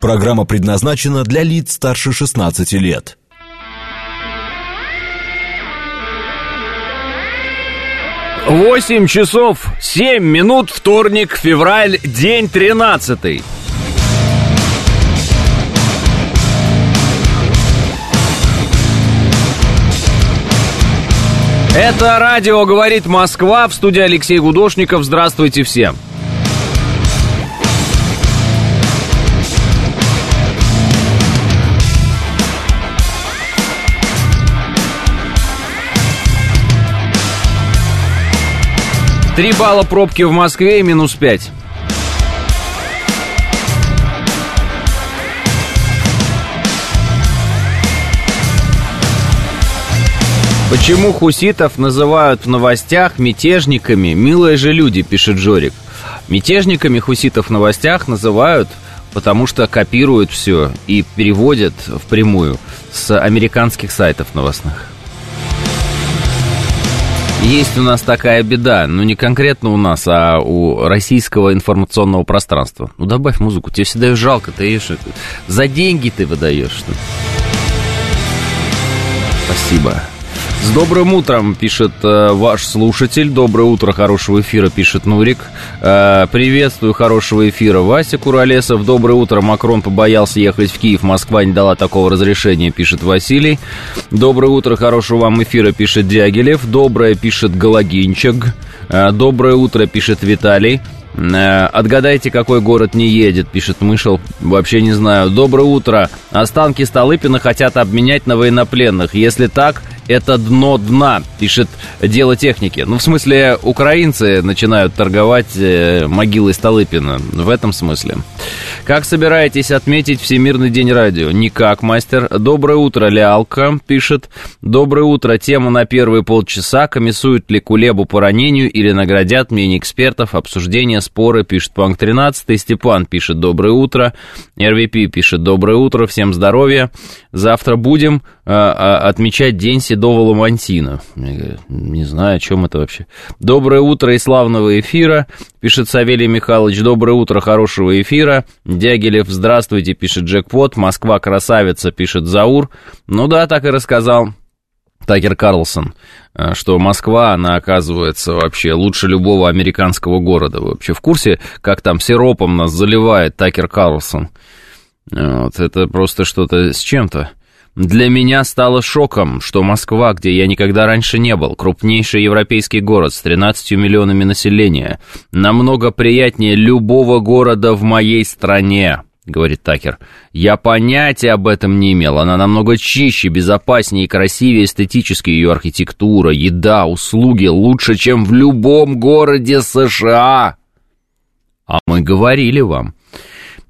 Программа предназначена для лиц старше 16 лет. Восемь часов семь минут, вторник, февраль, день тринадцатый. Это радио «Говорит Москва» в студии Алексей Гудошников. Здравствуйте всем. Три балла пробки в Москве и минус пять. Почему хуситов называют в новостях мятежниками? Милые же люди, пишет Жорик. Мятежниками хуситов в новостях называют, потому что копируют все и переводят впрямую с американских сайтов новостных. Есть у нас такая беда, ну не конкретно у нас, а у российского информационного пространства. Ну добавь музыку, тебе всегда жалко, ты ее за деньги ты выдаешь. Что Спасибо. С добрым утром, пишет э, ваш слушатель. Доброе утро, хорошего эфира, пишет Нурик. Э, приветствую, хорошего эфира, Вася Куролесов. Доброе утро, Макрон побоялся ехать в Киев, Москва не дала такого разрешения, пишет Василий. Доброе утро, хорошего вам эфира, пишет Дягилев. Доброе, пишет Галагинчик. Э, доброе утро, пишет Виталий. Э, отгадайте, какой город не едет, пишет Мышел. Вообще не знаю. Доброе утро. Останки Столыпина хотят обменять на военнопленных. Если так, это дно дна, пишет дело техники. Ну, в смысле, украинцы начинают торговать э, могилой Столыпина. В этом смысле. Как собираетесь отметить Всемирный день радио? Никак, мастер. Доброе утро, Лялка, пишет. Доброе утро. Тема на первые полчаса. Комиссуют ли Кулебу по ранению или наградят мнение экспертов? Обсуждение, споры, пишет Панк 13. Степан пишет доброе утро. РВП пишет доброе утро. Всем здоровья. Завтра будем э, отмечать День Седого Ламантина. Не знаю, о чем это вообще. Доброе утро и славного эфира, пишет Савелий Михайлович. Доброе утро, хорошего эфира. Дягилев, здравствуйте, пишет Джекпот. Москва красавица, пишет Заур. Ну да, так и рассказал. Такер Карлсон, что Москва, она оказывается вообще лучше любого американского города. Вы вообще в курсе, как там сиропом нас заливает Такер Карлсон? Вот, это просто что-то с чем-то. Для меня стало шоком, что Москва, где я никогда раньше не был, крупнейший европейский город с 13 миллионами населения, намного приятнее любого города в моей стране, говорит Такер. Я понятия об этом не имел. Она намного чище, безопаснее и красивее эстетически. Ее архитектура, еда, услуги лучше, чем в любом городе США. А мы говорили вам.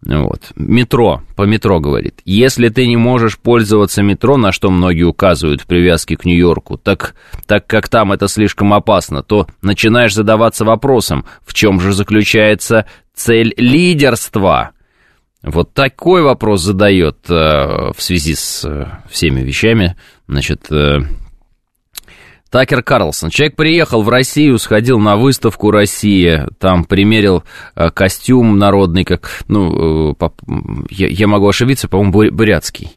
Вот. Метро, по метро говорит. Если ты не можешь пользоваться метро, на что многие указывают в привязке к Нью-Йорку, так, так как там это слишком опасно, то начинаешь задаваться вопросом, в чем же заключается цель лидерства? Вот такой вопрос задает э, в связи с э, всеми вещами, значит, э, Такер Карлсон. Человек приехал в Россию, сходил на выставку Россия, там примерил э, костюм народный, как, ну, э, я, могу ошибиться, по-моему, бурятский.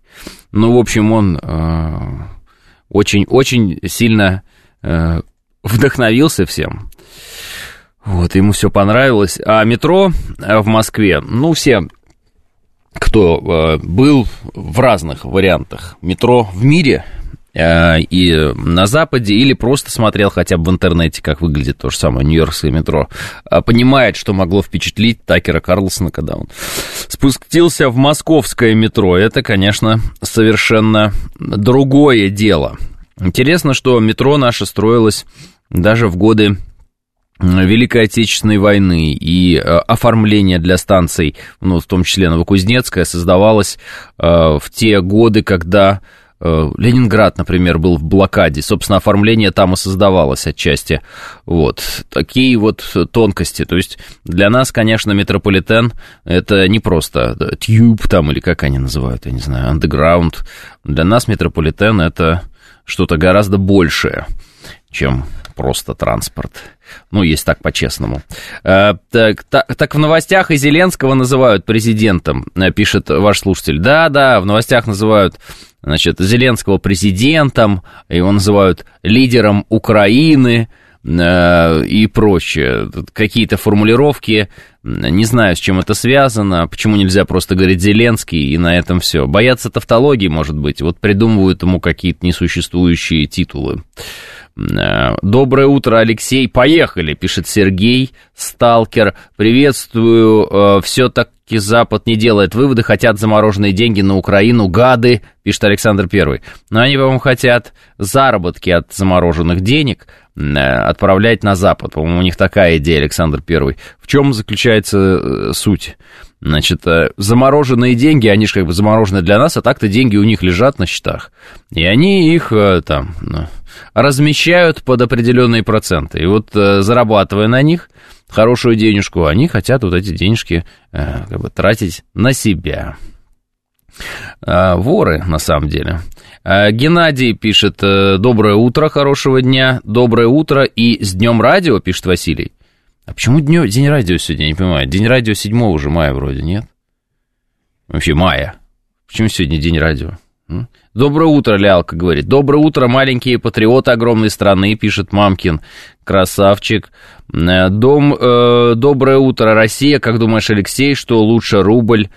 Ну, в общем, он очень-очень э, сильно вдохновился всем. Вот, ему все понравилось. А метро в Москве, ну, все, кто был в разных вариантах метро в мире, и на Западе, или просто смотрел хотя бы в интернете, как выглядит то же самое Нью-Йоркское метро, а понимает, что могло впечатлить Такера Карлсона, когда он спустился в московское метро. Это, конечно, совершенно другое дело. Интересно, что метро наше строилось даже в годы Великой Отечественной войны и э, оформление для станций, ну, в том числе Новокузнецкая, создавалось э, в те годы, когда Э, Ленинград, например, был в блокаде. Собственно, оформление там и создавалось отчасти. Вот. Такие вот тонкости. То есть для нас, конечно, метрополитен — это не просто тюб там, или как они называют, я не знаю, андеграунд. Для нас метрополитен — это что-то гораздо большее. чем просто транспорт. Ну, есть так по-честному. Э, так, так, так в новостях и Зеленского называют президентом, э, пишет ваш слушатель. Да, да, в новостях называют значит, Зеленского президентом, его называют лидером Украины э, и прочее. Какие-то формулировки, не знаю, с чем это связано, почему нельзя просто говорить Зеленский, и на этом все. Боятся тавтологии, может быть, вот придумывают ему какие-то несуществующие титулы. Э, Доброе утро, Алексей. Поехали, пишет Сергей Сталкер. Приветствую. Э, Все-таки Запад не делает выводы. Хотят замороженные деньги на Украину. Гады, пишет Александр Первый. Но они, по-моему, хотят заработки от замороженных денег э, отправлять на Запад. По-моему, у них такая идея, Александр Первый. В чем заключается суть? Значит, замороженные деньги, они же как бы заморожены для нас, а так-то деньги у них лежат на счетах. И они их там ну, размещают под определенные проценты. И вот э, зарабатывая на них хорошую денежку, они хотят вот эти денежки э, как бы тратить на себя. Э, воры, на самом деле. Геннадий пишет, доброе утро, хорошего дня, доброе утро и с днем радио, пишет Василий. А почему днё, день радио сегодня, не понимаю, день радио 7 уже мая вроде, нет? Вообще мая. Почему сегодня день радио? Доброе утро, Лялка говорит. Доброе утро, маленькие патриоты огромной страны, пишет Мамкин. Красавчик. Э, дом, э, доброе утро, Россия. Как думаешь, Алексей, что лучше рубль,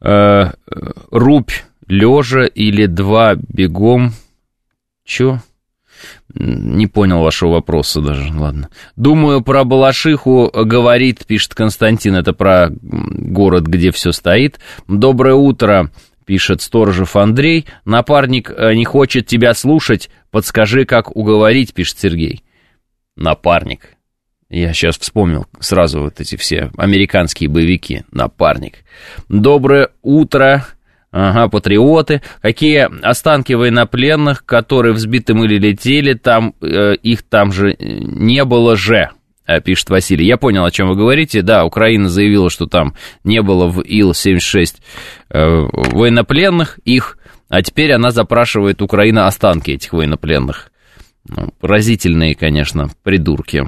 э, рубь лежа или два бегом? Чё? Не понял вашего вопроса даже, ладно. Думаю, про Балашиху говорит, пишет Константин, это про город, где все стоит. Доброе утро, пишет Сторожев Андрей. Напарник э, не хочет тебя слушать, подскажи, как уговорить, пишет Сергей. Напарник. Я сейчас вспомнил сразу вот эти все американские боевики. Напарник. Доброе утро. Ага, патриоты. Какие останки военнопленных, которые взбиты или летели, там э, их там же не было же. Э, пишет Василий. Я понял, о чем вы говорите. Да, Украина заявила, что там не было в Ил-76 э, военнопленных их, а теперь она запрашивает Украина останки этих военнопленных. Ну, поразительные, конечно, придурки.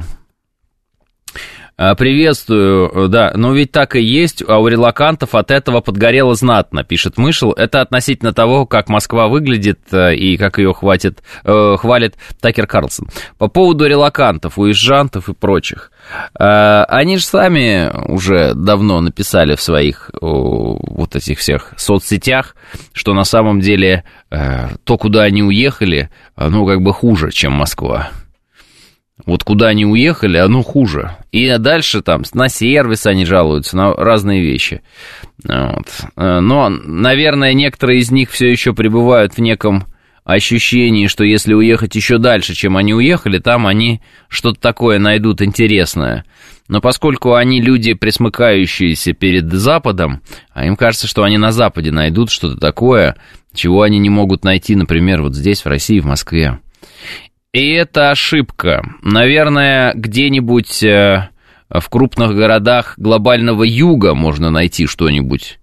А, приветствую, да, но ведь так и есть, а у релакантов от этого подгорело знатно, пишет Мышел. Это относительно того, как Москва выглядит э, и как ее хватит, э, хвалит Такер Карлсон. По поводу релакантов, уезжантов и прочих. Э, они же сами уже давно написали в своих вот этих всех соцсетях, что на самом деле то, куда они уехали, ну, как бы хуже, чем Москва. Вот куда они уехали, оно хуже. И дальше там на сервис они жалуются, на разные вещи. Вот. Но, наверное, некоторые из них все еще пребывают в неком ощущении, что если уехать еще дальше, чем они уехали, там они что-то такое найдут интересное. Но поскольку они люди, присмыкающиеся перед Западом, а им кажется, что они на Западе найдут что-то такое, чего они не могут найти, например, вот здесь, в России, в Москве. И это ошибка. Наверное, где-нибудь э, в крупных городах глобального юга можно найти что-нибудь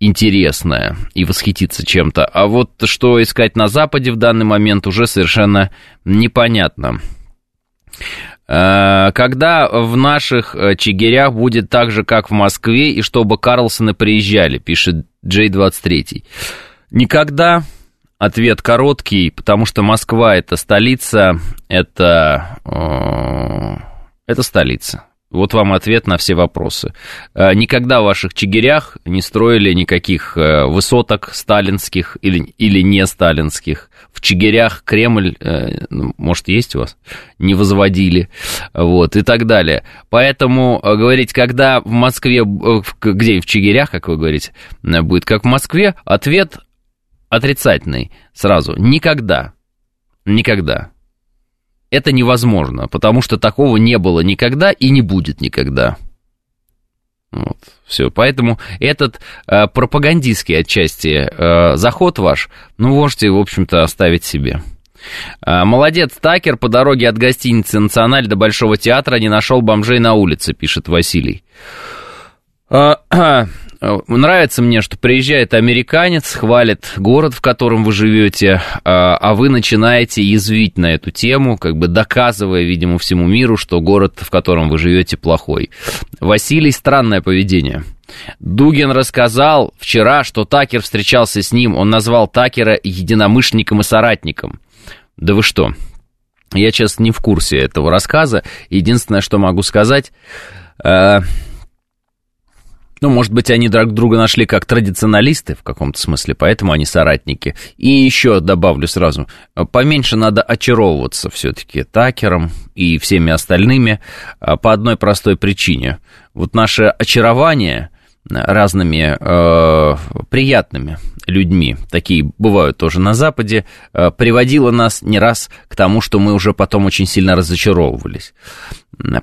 интересное и восхититься чем-то. А вот что искать на Западе в данный момент уже совершенно непонятно. Э, когда в наших э, Чигирях будет так же, как в Москве, и чтобы Карлсоны приезжали, пишет J23. Никогда Ответ короткий, потому что Москва это столица, это, э, это столица. Вот вам ответ на все вопросы. Э, никогда в ваших Чигирях не строили никаких э, высоток сталинских или, или не сталинских. В Чигирях Кремль, ну, может, есть у вас, не возводили, вот, и так далее. Поэтому говорить, когда в Москве, где в Чигирях, как вы говорите, будет как в Москве, ответ отрицательный сразу. Никогда. Никогда. Это невозможно, потому что такого не было никогда и не будет никогда. Вот, все. Поэтому этот э, пропагандистский отчасти э, заход ваш, ну, можете, в общем-то, оставить себе. Э, молодец, Такер по дороге от гостиницы «Националь» до Большого театра не нашел бомжей на улице, пишет Василий. Э, нравится мне, что приезжает американец, хвалит город, в котором вы живете, а вы начинаете язвить на эту тему, как бы доказывая, видимо, всему миру, что город, в котором вы живете, плохой. Василий, странное поведение. Дугин рассказал вчера, что Такер встречался с ним, он назвал Такера единомышленником и соратником. Да вы что? Я, честно, не в курсе этого рассказа. Единственное, что могу сказать... Э, ну, может быть, они друг друга нашли как традиционалисты в каком-то смысле, поэтому они соратники. И еще добавлю сразу, поменьше надо очаровываться все-таки Такером и всеми остальными а, по одной простой причине. Вот наше очарование разными э, приятными людьми, такие бывают тоже на Западе, э, приводило нас не раз к тому, что мы уже потом очень сильно разочаровывались.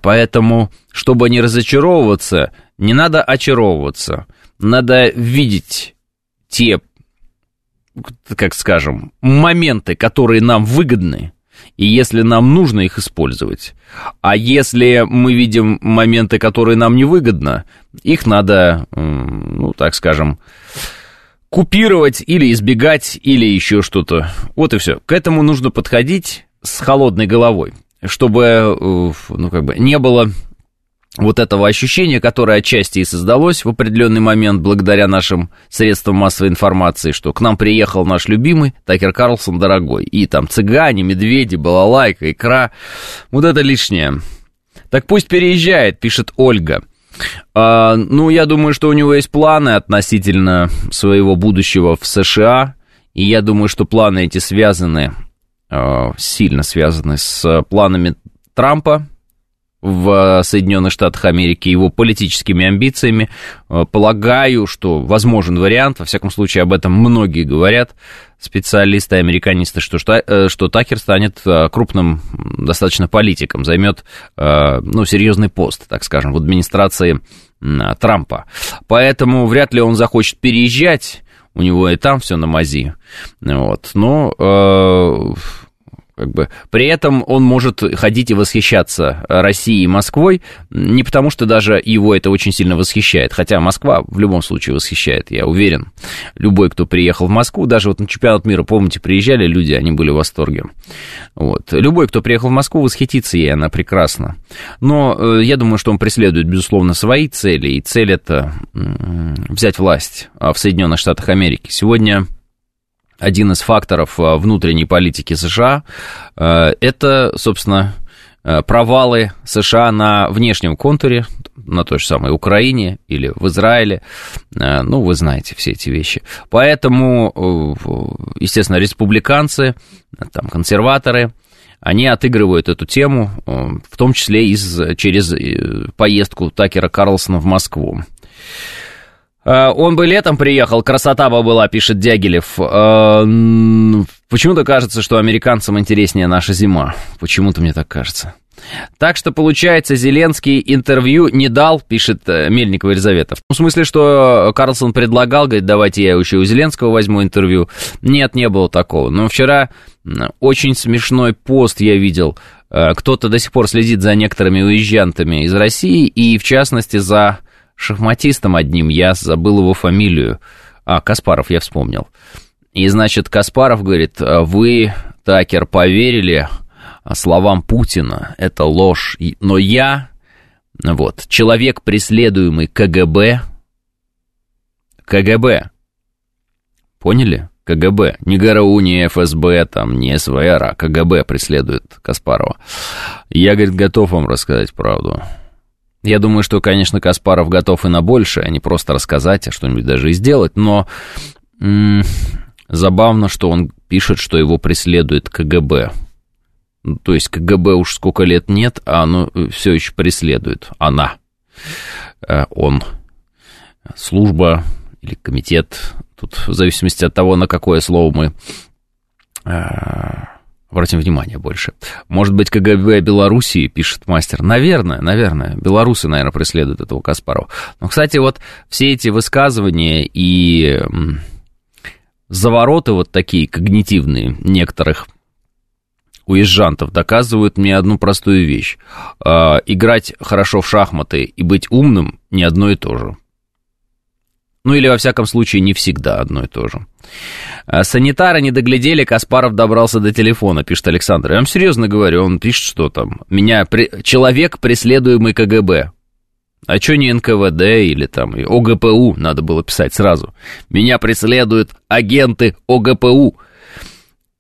Поэтому, чтобы не разочаровываться, не надо очаровываться, надо видеть те, как скажем, моменты, которые нам выгодны, и если нам нужно их использовать. А если мы видим моменты, которые нам невыгодно, их надо, ну, так скажем, купировать или избегать, или еще что-то. Вот и все. К этому нужно подходить с холодной головой, чтобы, э, ну, как бы, не было вот этого ощущения, которое отчасти и создалось в определенный момент благодаря нашим средствам массовой информации, что к нам приехал наш любимый Такер Карлсон дорогой, и там цыгане, медведи, балалайка, икра, вот это лишнее. Так пусть переезжает, пишет Ольга. А, ну, я думаю, что у него есть планы относительно своего будущего в США, и я думаю, что планы эти связаны, а, сильно связаны с планами Трампа, в Соединенных Штатах Америки, его политическими амбициями. Э, полагаю, что возможен вариант, во всяком случае об этом многие говорят, специалисты, американисты, что, э, что Такер станет э, крупным достаточно политиком, займет ну, серьезный пост, так скажем, в администрации Трампа. Поэтому вряд ли он захочет переезжать, у него и там все на мази. Вот. Но как бы. При этом он может ходить и восхищаться Россией и Москвой, не потому что даже его это очень сильно восхищает, хотя Москва в любом случае восхищает, я уверен. Любой, кто приехал в Москву, даже вот на чемпионат мира, помните, приезжали люди, они были в восторге. Вот. Любой, кто приехал в Москву, восхитится ей, она прекрасна. Но э, я думаю, что он преследует, безусловно, свои цели, и цель это взять власть в Соединенных Штатах Америки. Сегодня один из факторов э, внутренней политики США, э, это, собственно, э, провалы США на внешнем контуре, на той же самой Украине или в Израиле. Ну, вы знаете все эти вещи. Поэтому, естественно, республиканцы, там, консерваторы, они отыгрывают эту тему, в том числе из, через поездку Такера Карлсона в Москву. Э, он бы летом приехал, красота бы была, пишет Дягилев. Э, почему-то кажется, что американцам интереснее наша зима. Почему-то мне так кажется. Так что, получается, Зеленский интервью не дал, пишет э, Мельникова Елизавета. В смысле, что Карлсон предлагал, говорит, давайте я еще у Зеленского возьму интервью. Нет, не было такого. Но вчера очень смешной пост я видел. Кто-то до сих пор следит за некоторыми уезжантами из России, и в частности за шахматистом одним, я забыл его фамилию. А, Каспаров, я вспомнил. И, значит, Каспаров говорит, вы, Такер, поверили словам Путина, это ложь. Но я, вот, человек, преследуемый КГБ, КГБ, поняли? КГБ, не ГРУ, не ФСБ, там, не СВР, а КГБ преследует Каспарова. Я, говорит, готов вам рассказать правду. Я думаю, что, конечно, Каспаров готов и на большее, а не просто рассказать, а что-нибудь даже и сделать, но м- забавно, что он пишет, что его преследует КГБ. Ну, то есть КГБ уж сколько лет нет, а оно все еще преследует. Она. Э, он. Служба или комитет. Тут в зависимости от того, на какое слово мы э, Обратим внимание больше. Может быть, КГБ Белоруссии, пишет мастер. Наверное, наверное. Белорусы, наверное, преследуют этого Каспарова. Но, кстати, вот все эти высказывания и завороты вот такие когнитивные некоторых уезжантов доказывают мне одну простую вещь. Э, играть хорошо в шахматы и быть умным не одно и то же. Ну или, во всяком случае, не всегда одно и то же. А, санитары не доглядели, Каспаров добрался до телефона, пишет Александр. Я вам серьезно говорю, он пишет, что там, меня, при... человек, преследуемый КГБ. А что не НКВД или там ОГПУ, надо было писать сразу. Меня преследуют агенты ОГПУ.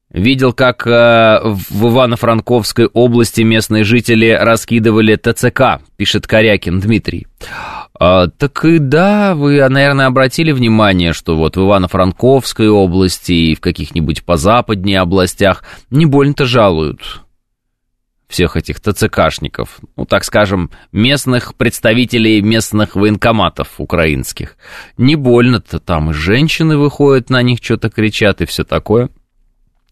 Видел, как э, в Ивано-Франковской области местные жители раскидывали ТЦК, пишет Корякин Дмитрий. А, так и да, вы, наверное, обратили внимание, что вот в Ивано-Франковской области и в каких-нибудь позападнее областях не больно-то жалуют всех этих ТЦКшников, ну, так скажем, местных представителей местных военкоматов украинских. Не больно-то там и женщины выходят на них, что-то кричат и все такое.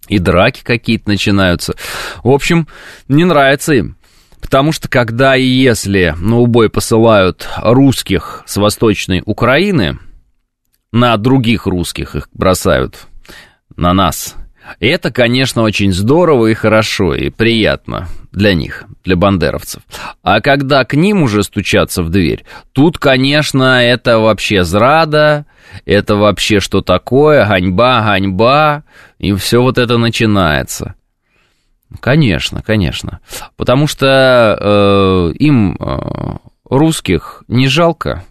И драки какие-то начинаются. В общем, не нравится им. Потому что когда и если на убой посылают русских с Восточной Украины, на других русских их бросают, на нас, это, конечно, очень здорово и хорошо, и приятно для них, для бандеровцев. А когда к ним уже стучатся в дверь, тут, конечно, это вообще зрада, это вообще что такое, ганьба, ганьба, и все вот это начинается. Конечно, конечно. Потому что э, им, э, русских, не жалко,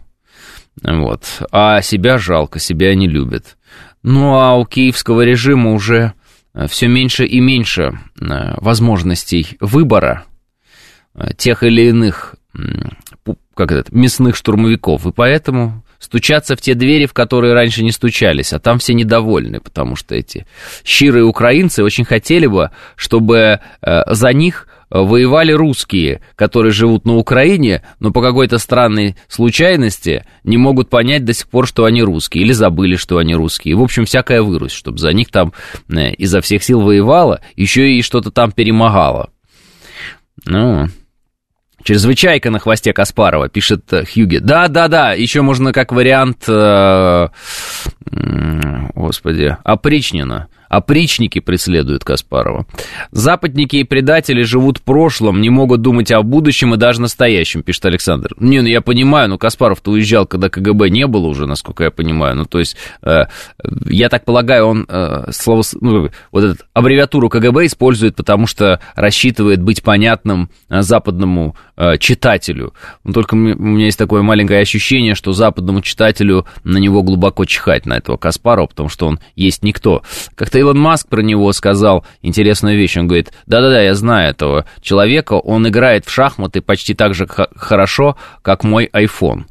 вот, а себя жалко, себя не любят. Ну а у киевского режима уже э, все меньше и меньше э, возможностей выбора э, тех или иных как это, мясных штурмовиков, и поэтому стучаться в те двери, в которые раньше не стучались, а там все недовольны, потому что эти щирые украинцы очень хотели бы, чтобы э, за них воевали русские, которые живут на Украине, но по какой-то странной случайности не могут понять до сих пор, что они русские, или забыли, что они русские. В общем, всякая вырусь, чтобы за них там э, изо всех сил воевала, еще и что-то там перемогала. Ну, Чрезвычайка на хвосте Каспарова, пишет э, Хьюги. Да, да, да, еще можно как вариант, э, господи, опричнина опричники преследуют Каспарова. Западники и предатели живут в прошлом, не могут думать о будущем и даже настоящем, пишет Александр. Не, ну я понимаю, но Каспаров-то уезжал, когда КГБ не было уже, насколько я понимаю. Ну, то есть, э, я так полагаю, он э, слово, ну, вот эту аббревиатуру КГБ использует, потому что рассчитывает быть понятным э, западному э, читателю. Но только у меня есть такое маленькое ощущение, что западному читателю на него глубоко чихать, на этого Каспарова, потому что он есть никто. Как-то Илон Маск про него сказал интересную вещь. Он говорит, да-да-да, я знаю этого человека, он играет в шахматы почти так же хорошо, как мой iPhone.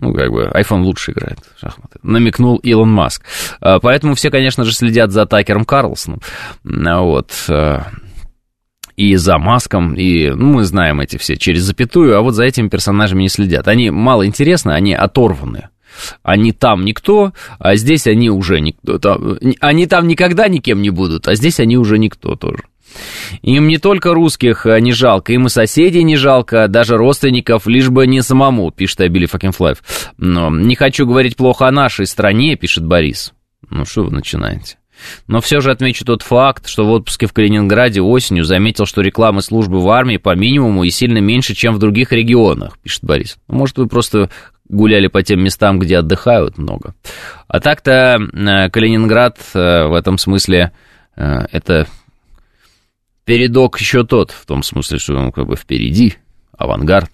Ну, как бы, iPhone лучше играет в шахматы. Намекнул Илон Маск. А, поэтому все, конечно же, следят за Такером Карлсоном. А, вот а, и за Маском, и ну, мы знаем эти все через запятую, а вот за этими персонажами не следят. Они мало интересны, они оторваны они там никто, а здесь они уже никто. Там, они там никогда никем не будут, а здесь они уже никто тоже. Им не только русских а, не жалко, им и соседей не жалко, даже родственников, лишь бы не самому, пишет Абили Факинфлайв. Но не хочу говорить плохо о нашей стране, пишет Борис. Ну что вы начинаете? Но все же отмечу тот факт, что в отпуске в Калининграде осенью заметил, что рекламы службы в армии по минимуму и сильно меньше, чем в других регионах, пишет Борис. Может, вы просто гуляли по тем местам, где отдыхают много. А так-то э, Калининград э, в этом смысле э, это передок еще тот, в том смысле, что он как бы впереди, авангард.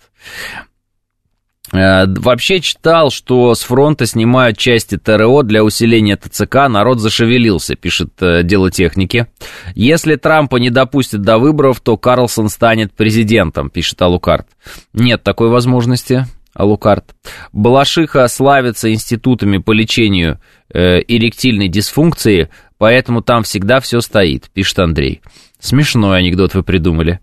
Вообще читал, что с фронта снимают части ТРО для усиления ТЦК, народ зашевелился, пишет Дело техники. Если Трампа не допустят до выборов, то Карлсон станет президентом, пишет Алукарт. Нет такой возможности. Алукарт. Балашиха славится институтами по лечению э, эректильной дисфункции, поэтому там всегда все стоит, пишет Андрей. Смешной анекдот вы придумали.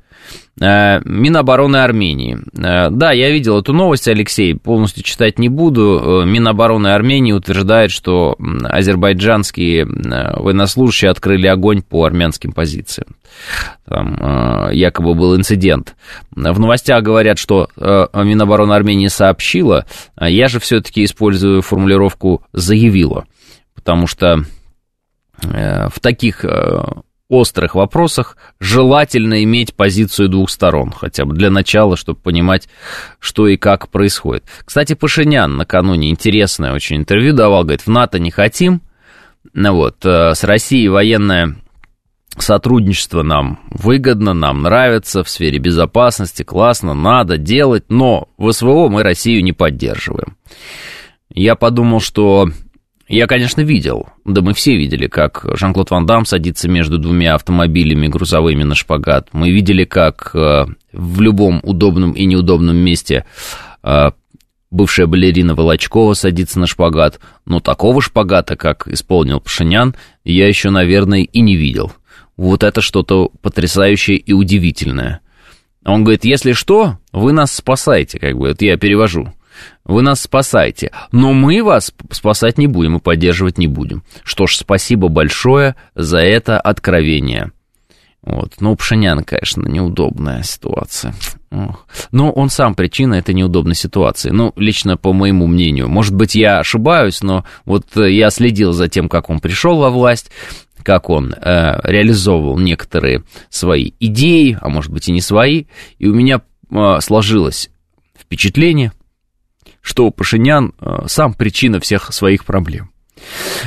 Э, Минобороны Армении. Э, да, я видел эту новость, Алексей, полностью читать не буду. Э, Минобороны Армении утверждает, что азербайджанские военнослужащие открыли огонь по армянским позициям. Там якобы был инцидент. В новостях говорят, что Минобороны Армении сообщила, а я же все-таки использую формулировку «заявила», потому что в таких острых вопросах желательно иметь позицию двух сторон, хотя бы для начала, чтобы понимать, что и как происходит. Кстати, Пашинян накануне интересное очень интервью давал, говорит, в НАТО не хотим, ну вот, э, с Россией военное сотрудничество нам выгодно, нам нравится в сфере безопасности, классно, надо делать, но в СВО мы Россию не поддерживаем. Я подумал, что я, конечно, видел, да мы все видели, как Жан-Клод Ван Дам садится между двумя автомобилями грузовыми на шпагат. Мы видели, как э, в любом удобном и неудобном месте э, бывшая балерина Волочкова садится на шпагат. Но такого шпагата, как исполнил Пашинян, я еще, наверное, и не видел. Вот это что-то потрясающее и удивительное. Он говорит, если что, вы нас спасаете, как бы, это я перевожу. Вы нас спасаете, но мы вас спасать не будем и поддерживать не будем. Что ж, спасибо большое за это откровение. Вот. Ну, Пшенян, конечно, неудобная ситуация. Ох. Но он сам причина этой неудобной ситуации. Ну, лично по моему мнению. Может быть, я ошибаюсь, но вот я следил за тем, как он пришел во власть, как он э, реализовывал некоторые свои идеи, а может быть и не свои, и у меня э, сложилось впечатление, что Пашинян э, сам причина всех своих проблем.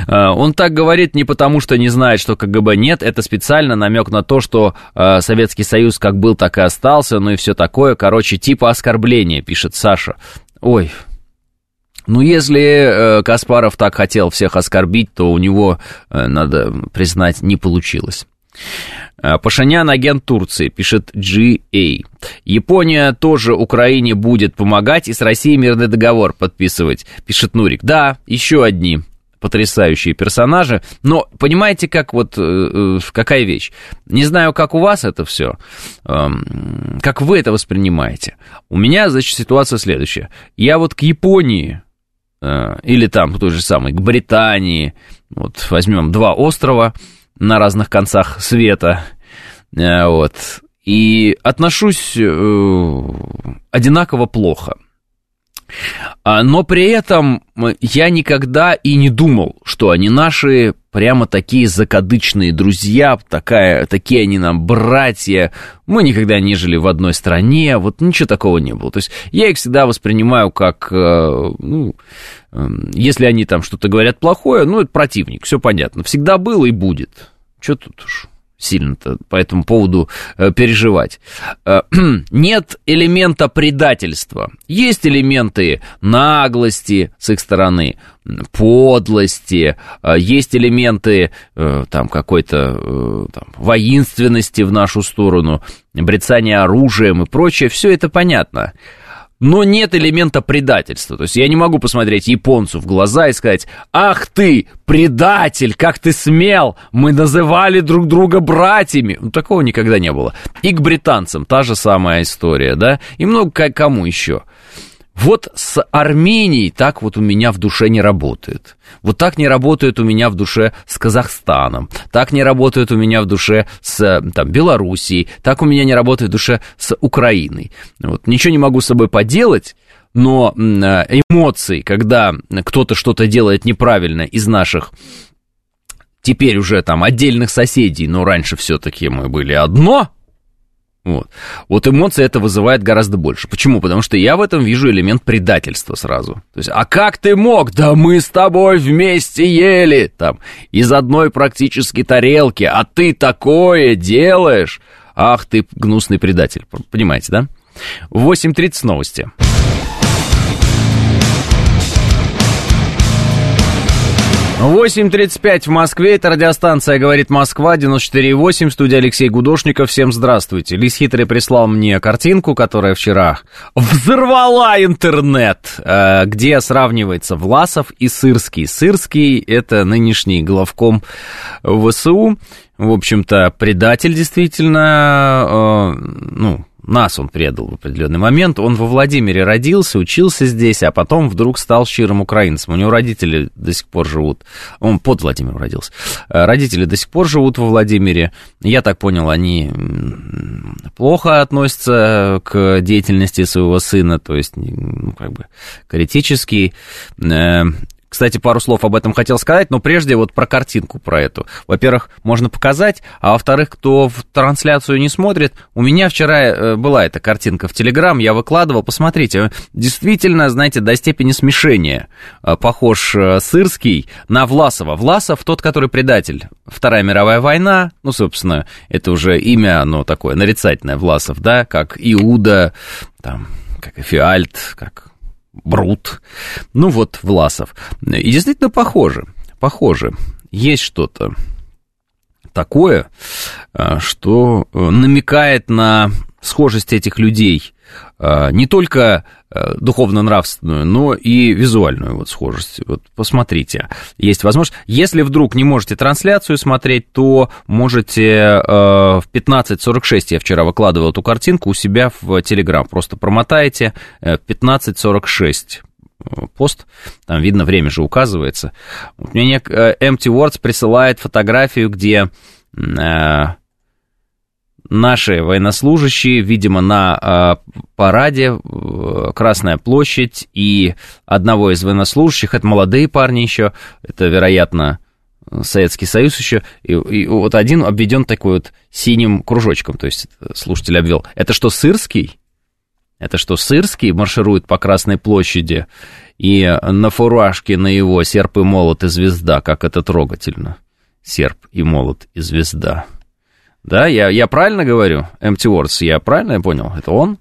Э, он так говорит не потому, что не знает, что КГБ нет, это специально намек на то, что э, Советский Союз как был, так и остался, ну и все такое, короче, типа оскорбления, пишет Саша. Ой, ну, если Каспаров так хотел всех оскорбить, то у него, надо признать, не получилось. Э, Пашинян агент Турции, пишет GA. Япония тоже Украине будет помогать и с Россией мирный договор подписывать, пишет Нурик. Да, еще одни потрясающие персонажи, но понимаете, как вот, э, э, какая вещь? Не знаю, как у вас это все, эм, как вы это воспринимаете. У меня, значит, ситуация следующая. Я вот к Японии, или там, той же самой, к Британии, вот возьмем два острова, на разных концах света, э, вот, и отношусь э, одинаково плохо. А, но при этом я никогда и не думал, что они наши прямо такие закадычные друзья, такая, такие они нам братья. Мы никогда не жили в одной стране, вот ничего такого не было. То есть я их всегда воспринимаю как, э, ну, если они там что-то говорят плохое, ну, это противник, все понятно. Всегда было и будет. Что тут уж? сильно-то по этому поводу э, переживать. Э, нет элемента предательства. Есть элементы наглости с их стороны, подлости, э, есть элементы там какой-то там, воинственности в нашу сторону, брецания оружием и прочее. Все это понятно но нет элемента предательства. То есть я не могу посмотреть японцу в глаза и сказать, ах ты, предатель, как ты смел, мы называли друг друга братьями. Ну, такого никогда не было. И к британцам та же самая история, да, и много кому еще. Вот с Арменией так вот у меня в душе не работает. Вот так не работает у меня в душе с Казахстаном. Так не работает у меня в душе с там, Белоруссией. Так у меня не работает в душе с Украиной. Вот, ничего не могу с собой поделать, но эмоции, когда кто-то что-то делает неправильно из наших теперь уже там отдельных соседей, но раньше все-таки мы были одно, вот. вот эмоции это вызывает гораздо больше. Почему? Потому что я в этом вижу элемент предательства сразу. То есть, а как ты мог? Да мы с тобой вместе ели, там, из одной практически тарелки, а ты такое делаешь? Ах ты гнусный предатель. Понимаете, да? 8.30 новости. 8.35 в Москве, это радиостанция «Говорит Москва», 94.8, студия Алексей Гудошников, всем здравствуйте. Лис Хитрый прислал мне картинку, которая вчера взорвала интернет, э, где сравнивается Власов и Сырский. Сырский — это нынешний главком ВСУ, в общем-то, предатель действительно, э, ну, нас он предал в определенный момент. Он во Владимире родился, учился здесь, а потом вдруг стал щирым украинцем. У него родители до сих пор живут. Он под Владимиром родился. Э, родители до сих пор живут во Владимире. Я так понял, они плохо относятся к деятельности своего сына, то есть, ну, как бы, критически. Кстати, пару слов об этом хотел сказать, но прежде вот про картинку про эту. Во-первых, можно показать, а во-вторых, кто в трансляцию не смотрит, у меня вчера э, была эта картинка в Телеграм, я выкладывал, посмотрите, действительно, знаете, до степени смешения э, похож э, Сырский на Власова. Власов тот, который предатель. Вторая мировая война, ну, собственно, это уже имя, оно такое нарицательное, Власов, да, как Иуда, там, как Эфиальт, как Брут. Ну вот, Власов. И действительно похоже, похоже. Есть что-то такое, э, что э, намекает на схожесть этих людей э, не только духовно-нравственную, но и визуальную вот схожесть. Вот посмотрите, есть возможность. Если вдруг не можете трансляцию смотреть, то можете в 15.46, я вчера выкладывал эту картинку у себя в Телеграм, просто промотаете 15.46 пост, там видно, время же указывается. Мне Empty Words присылает фотографию, где э, наши военнослужащие, видимо, на э, параде, э, Красная площадь, и одного из военнослужащих, это молодые парни еще, это, вероятно, Советский Союз еще, и, и вот один обведен такой вот синим кружочком, то есть слушатель обвел. Это что, Сырский? Это что, Сырский марширует по Красной площади, и на фуражке на его серп и молот и звезда, как это трогательно. Серп и молот и звезда. Да, я, я правильно говорю? Empty Words, я правильно я понял? Это он?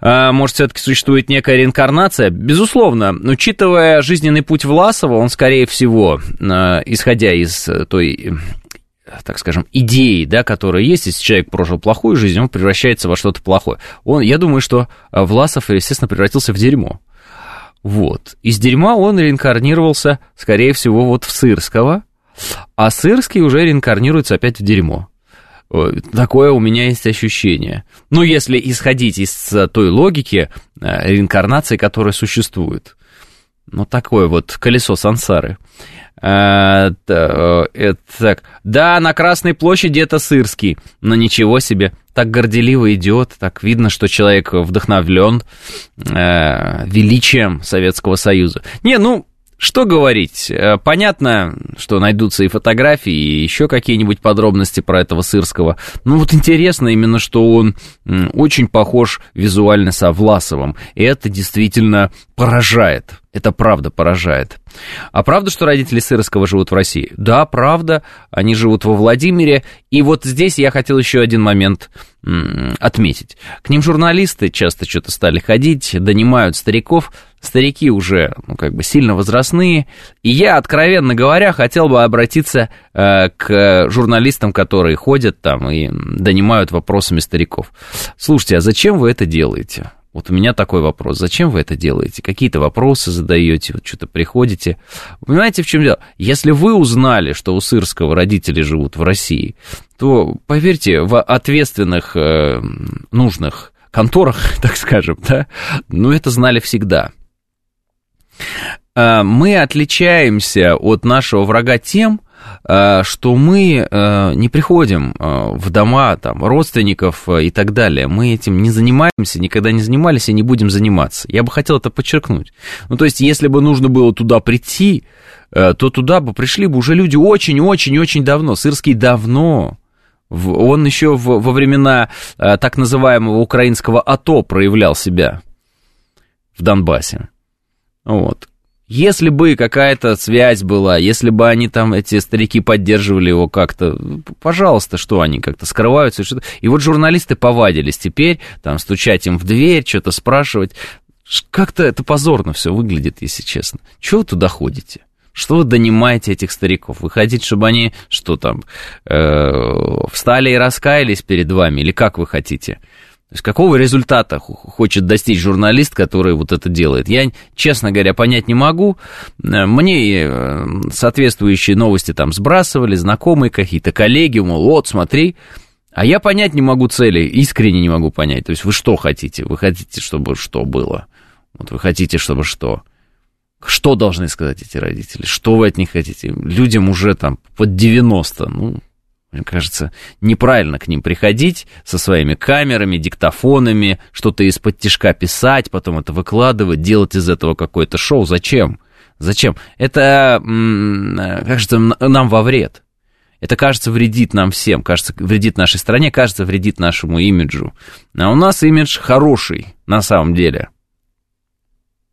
А, может, все-таки существует некая реинкарнация? Безусловно, учитывая жизненный путь Власова, он, скорее всего, а, исходя из той так скажем, идеи, да, которые есть, если человек прожил плохую жизнь, он превращается во что-то плохое. Он, я думаю, что а, Власов, естественно, превратился в дерьмо. Вот. Из дерьма он реинкарнировался, скорее всего, вот в Сырского, а Сырский уже реинкарнируется опять в дерьмо. Такое у меня есть ощущение. Ну, если исходить из э, той логики э, реинкарнации, которая существует. Ну, такое вот колесо сансары. А, так. Да, на Красной площади это Сырский, но ничего себе, так горделиво идет, так видно, что человек вдохновлен э, величием Советского Союза. Не, ну, что говорить? Э, понятно, что найдутся и фотографии, и еще какие-нибудь подробности про этого Сырского. Ну вот интересно именно, что он очень похож визуально со Власовым. И это действительно поражает. Это правда поражает. А правда, что родители Сырского живут в России? Да, правда. Они живут во Владимире. И вот здесь я хотел еще один момент отметить. К ним журналисты часто что-то стали ходить, донимают стариков. Старики уже, ну, как бы сильно возрастные. И я, откровенно говоря, хотел бы обратиться э, к журналистам, которые ходят там и донимают вопросами стариков. Слушайте, а зачем вы это делаете? Вот у меня такой вопрос. Зачем вы это делаете? Какие-то вопросы задаете, вот что-то приходите. Понимаете, в чем дело? Если вы узнали, что у Сырского родители живут в России, то, поверьте, в ответственных, э, нужных конторах, так скажем, да, ну, это знали всегда. Э, мы отличаемся от нашего врага тем, что мы э, не приходим э, в дома там, родственников и так далее. Мы этим не занимаемся, никогда не занимались и не будем заниматься. Я бы хотел это подчеркнуть. Ну, то есть, если бы нужно было туда прийти, то туда бы пришли бы уже люди очень-очень-очень давно. Сырский давно. Он еще во времена так называемого украинского АТО проявлял себя в Донбассе. Вот. Если бы какая-то связь была, если бы они там, эти старики, поддерживали его как-то, пожалуйста, что они как-то скрываются. Что и вот журналисты повадились теперь, там, стучать им в дверь, что-то спрашивать. Как-то это позорно все выглядит, если честно. Чего вы туда ходите? Что вы донимаете этих стариков? Вы хотите, чтобы они, что там, э, встали и раскаялись перед вами? Или как вы хотите? То есть какого результата хочет достичь журналист, который вот это делает? Я, честно говоря, понять не могу. Э, мне э, соответствующие новости там сбрасывали, знакомые какие-то, коллеги, мол, вот, смотри. А я понять не могу цели, искренне не могу понять. То есть вы что хотите? Вы хотите, чтобы что было? Вот вы хотите, чтобы что? Что должны сказать эти родители? Что вы от них хотите? Людям уже там под 90, ну, мне кажется, неправильно к ним приходить со своими камерами, диктофонами, что-то из-под тяжка писать, потом это выкладывать, делать из этого какое-то шоу. Зачем? Зачем? Это, кажется, нам во вред. Это, кажется, вредит нам всем, кажется, вредит нашей стране, кажется, вредит нашему имиджу. А у нас имидж хороший, на самом деле.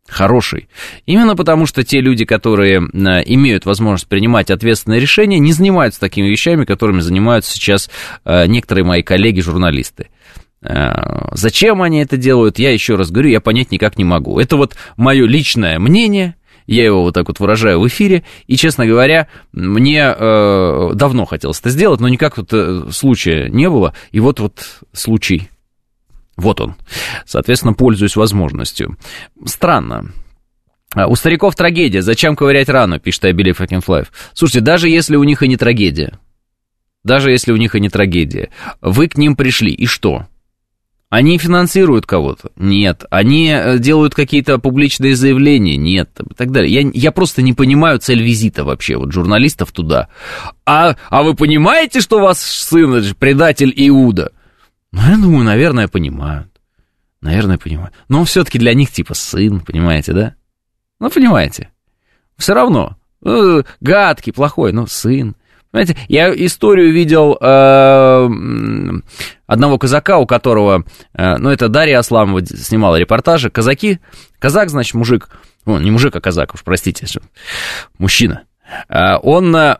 Хороший. Именно потому, что те люди, которые имеют возможность принимать ответственные решения, не занимаются такими вещами, которыми занимаются сейчас э, некоторые мои коллеги-журналисты. Э, зачем они это делают, я еще раз говорю, я понять никак не могу. Это вот мое личное мнение – я его вот так вот выражаю в эфире, и, честно говоря, мне э, давно хотелось это сделать, но никак вот э, случая не было, и вот вот случай, вот он. Соответственно, пользуюсь возможностью. Странно. А, у стариков трагедия. Зачем ковырять рану, пишет I Believe I Can Fly. Слушайте, даже если у них и не трагедия, даже если у них и не трагедия, вы к ним пришли, и что? Они финансируют кого-то? Нет. Они э, делают какие-то публичные заявления? Нет. И так далее. Я, я просто не понимаю цель визита вообще, вот журналистов туда. А, а вы понимаете, что ваш сын предатель Иуда? Ну, я думаю, наверное, понимают. Наверное, понимают. Но все-таки для них типа сын, понимаете, да? Ну, понимаете. Все равно. Ну, гадкий, плохой, но сын. Понимаете, я историю видел э, одного казака, у которого, э, ну, это Дарья Асламова снимала репортажи, казаки, казак, значит, мужик, ну, не мужик, а казак, уж простите, мужчина, он э,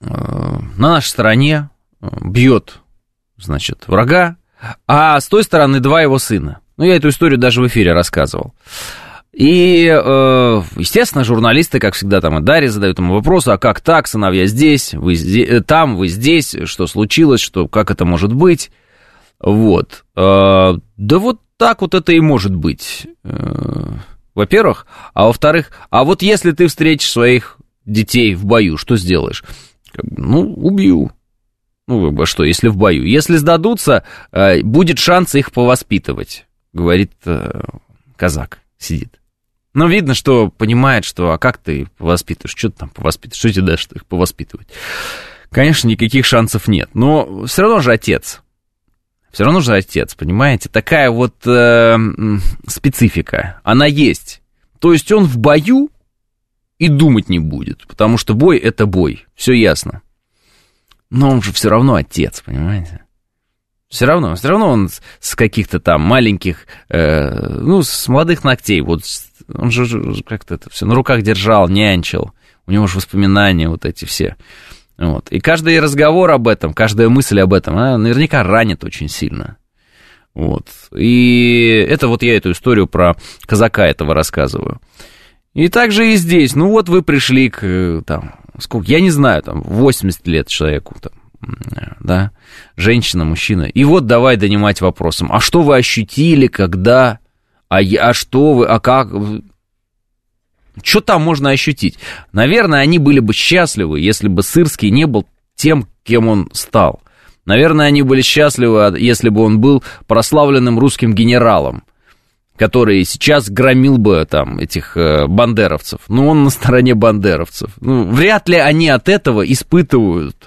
на нашей стороне бьет, значит, врага, а с той стороны два его сына. Ну, я эту историю даже в эфире рассказывал. И, э, естественно, журналисты, как всегда, там и Дарья задают ему вопросы, а как так, сыновья здесь, вы здесь, э, там, вы здесь, что случилось, что, как это может быть? Вот. Э, да вот так вот это и может быть. Во-первых. А во-вторых, а вот если ты встретишь своих детей в бою, что сделаешь? Ну, убью. Ну, что, если в бою? Если сдадутся, будет шанс их повоспитывать, говорит казак, сидит. Но видно, что понимает, что а как ты воспитываешь, что ты там повоспитываешь, что тебе дашь их повоспитывать. Конечно, никаких шансов нет, но все равно же отец. Все равно же отец, понимаете? Такая вот э, специфика, она есть. То есть он в бою и думать не будет, потому что бой это бой, все ясно. Но он же все равно отец, понимаете? Все равно, все равно он с каких-то там маленьких, э, ну, с молодых ногтей, вот он же как-то это все на руках держал, нянчил, у него же воспоминания вот эти все. Вот. И каждый разговор об этом, каждая мысль об этом, она наверняка ранит очень сильно. Вот. И это вот я эту историю про казака этого рассказываю. И также и здесь, ну вот вы пришли к, там, сколько, я не знаю, там, 80 лет человеку, там, да, женщина, мужчина. И вот давай донимать вопросом, а что вы ощутили, когда, а, а что вы, а как, что там можно ощутить? Наверное, они были бы счастливы, если бы Сырский не был тем, кем он стал. Наверное, они были счастливы, если бы он был прославленным русским генералом, который сейчас громил бы там этих э, бандеровцев. Ну, он на стороне бандеровцев. Ну, вряд ли они от этого испытывают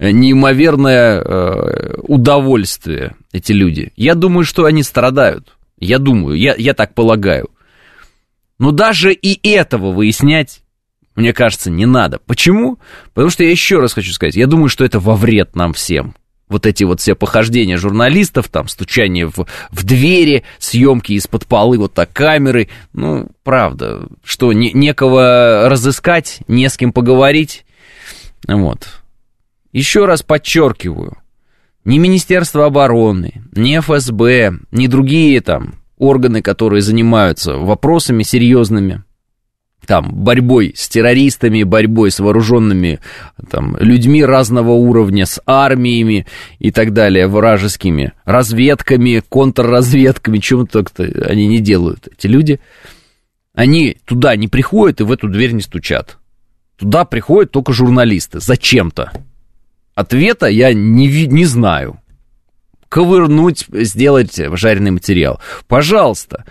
неимоверное э, удовольствие, эти люди. Я думаю, что они страдают. Я думаю, я, я так полагаю. Но даже и этого выяснять, мне кажется, не надо. Почему? Потому что я еще раз хочу сказать, я думаю, что это во вред нам всем. Вот эти вот все похождения журналистов, там, стучание в, в двери, съемки из-под полы, вот так камеры. Ну, правда, что не, некого разыскать, не с кем поговорить. Вот. Еще раз подчеркиваю, ни Министерство обороны, ни ФСБ, ни другие там органы, которые занимаются вопросами серьезными, там, борьбой с террористами, борьбой с вооруженными там, людьми разного уровня, с армиями и так далее, вражескими, разведками, контрразведками, чем только они не делают, эти люди, они туда не приходят и в эту дверь не стучат. Туда приходят только журналисты, зачем-то. Ответа я не, не знаю. Ковырнуть, сделать жареный материал. Пожалуйста,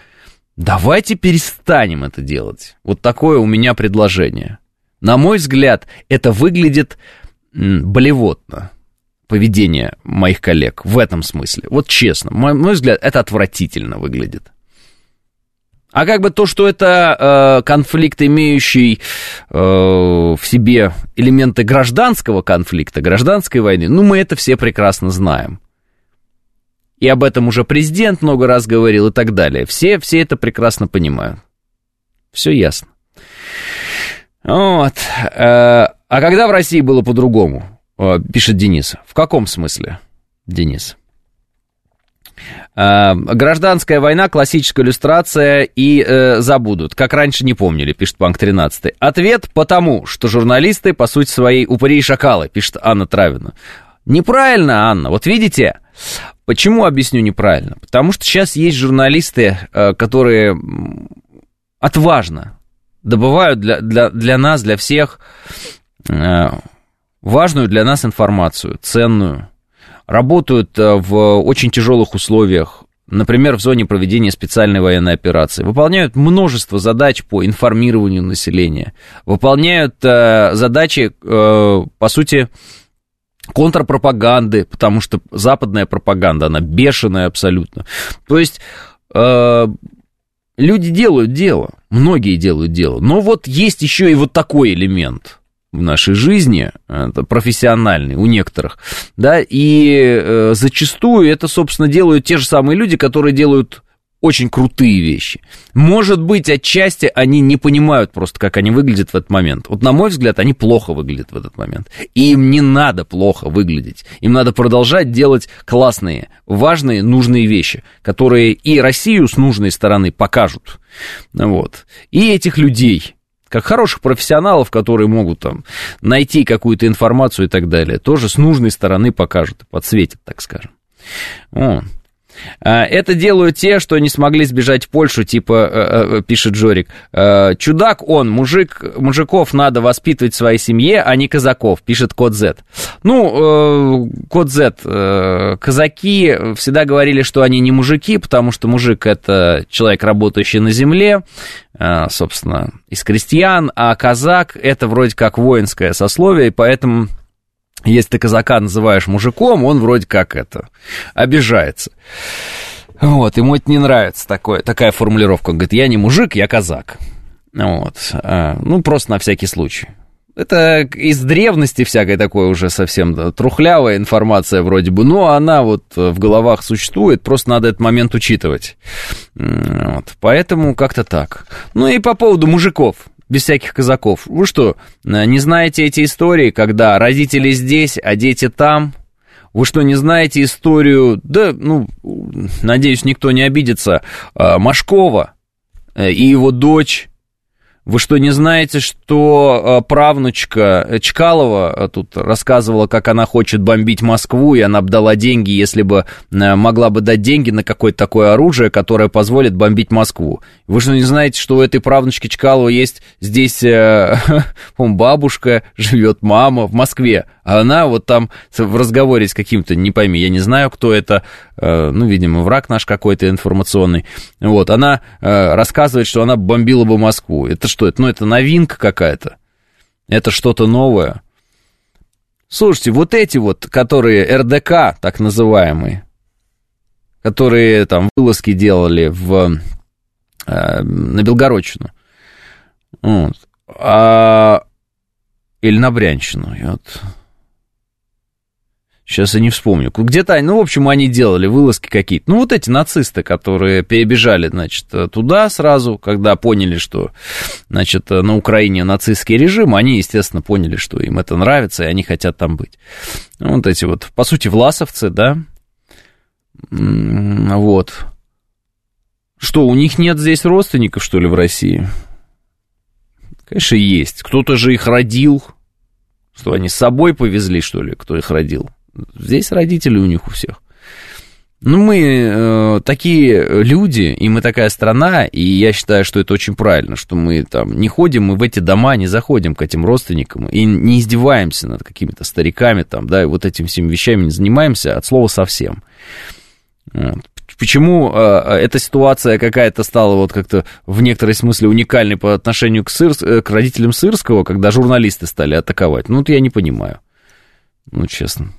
давайте перестанем это делать. Вот такое у меня предложение. На мой взгляд, это выглядит болевотно поведение моих коллег в этом смысле. Вот честно, мой, мой взгляд, это отвратительно выглядит. А как бы то, что это э, конфликт, имеющий э, в себе элементы гражданского конфликта, гражданской войны, ну, мы это все прекрасно знаем. И об этом уже президент много раз говорил и так далее. Все, все это прекрасно понимают. Все ясно. Вот. Э, а когда в России было по-другому? Э, пишет Денис. В каком смысле, Денис? Э, гражданская война, классическая иллюстрация и э, забудут, как раньше не помнили, пишет Панк 13. Ответ потому, что журналисты, по сути своей, упыри и шакалы, пишет Анна Травина. Неправильно, Анна. Вот видите, почему объясню неправильно? Потому что сейчас есть журналисты, э, которые отважно добывают для, для, для нас, для всех э, важную для нас информацию, ценную, работают э, в очень тяжелых условиях, например, в зоне проведения специальной военной операции, выполняют множество задач по информированию населения, выполняют задачи, по сути, контрпропаганды, потому что западная пропаганда, она бешеная абсолютно. То есть э, люди делают дело, многие делают дело, но вот есть еще и вот такой элемент – в нашей жизни, это профессиональный у некоторых, да, и э, зачастую это, собственно, делают те же самые люди, которые делают очень крутые вещи. Может быть, отчасти они не понимают просто, как они выглядят в этот момент. Вот, на мой взгляд, они плохо выглядят в этот момент. И им не надо плохо выглядеть. Им надо продолжать делать классные, важные, нужные вещи, которые и Россию с нужной стороны покажут. Вот. И этих людей, как хороших профессионалов, которые могут там найти какую-то информацию и так далее, тоже с нужной стороны покажут, подсветят, так скажем. О. А, это делают те, что не смогли сбежать в Польшу, типа, э, э, пишет Жорик. «Э, чудак он, мужик, мужиков надо воспитывать в своей семье, а не казаков, пишет Код Z. Ну, Код Z, казаки всегда говорили, что они не мужики, потому что мужик это человек, работающий на земле, собственно, из крестьян, а казак это вроде как воинское сословие, и поэтому если ты казака называешь мужиком, он вроде как это обижается. Вот, ему это не нравится, такое, такая формулировка. Он говорит, я не мужик, я казак. Вот, а, ну, просто на всякий случай. Это из древности всякой такой уже совсем трухлявая информация вроде бы, но она вот в головах существует, просто надо этот момент учитывать. Вот, поэтому как-то так. Ну и по поводу мужиков без всяких казаков. Вы что, э, не знаете эти истории, когда родители здесь, а дети там? Вы что, не знаете историю, да, ну, надеюсь, никто не обидится, э, Машкова э, и его дочь, вы что, не знаете, что правнучка Чкалова тут рассказывала, как она хочет бомбить Москву, и она бы дала деньги, если бы могла бы дать деньги на какое-то такое оружие, которое позволит бомбить Москву? Вы что, не знаете, что у этой правнучки Чкалова есть здесь, э, бабушка, живет мама в Москве, а она вот там в разговоре с каким-то, не пойми, я не знаю, кто это, э, ну, видимо, враг наш какой-то информационный, вот, она э, рассказывает, что она бомбила бы Москву. Это что, это, ну, это новинка какая-то, это что-то новое. Слушайте, вот эти вот, которые РДК, так называемые, которые там вылазки делали в Э, на Белгородчину. Вот. А... Или на Брянщину. Я вот... Сейчас я не вспомню. Где-то, ну, в общем, они делали вылазки какие-то. Ну, вот эти нацисты, которые перебежали, значит, туда сразу, когда поняли, что, значит, на Украине нацистский режим, они, естественно, поняли, что им это нравится, и они хотят там быть. Вот эти вот, по сути, власовцы, да, вот. Что, у них нет здесь родственников, что ли, в России? Конечно, есть. Кто-то же их родил. Что, они с собой повезли, что ли, кто их родил? Здесь родители у них у всех. Ну, мы э, такие люди, и мы такая страна, и я считаю, что это очень правильно, что мы там не ходим, мы в эти дома не заходим к этим родственникам и не издеваемся над какими-то стариками там, да, и вот этими всеми вещами не занимаемся от слова совсем. Вот. Почему э, эта ситуация какая-то стала вот как-то в некоторой смысле уникальной по отношению к, Сыр, э, к родителям Сырского, когда журналисты стали атаковать? Ну, вот я не понимаю. Ну, честно.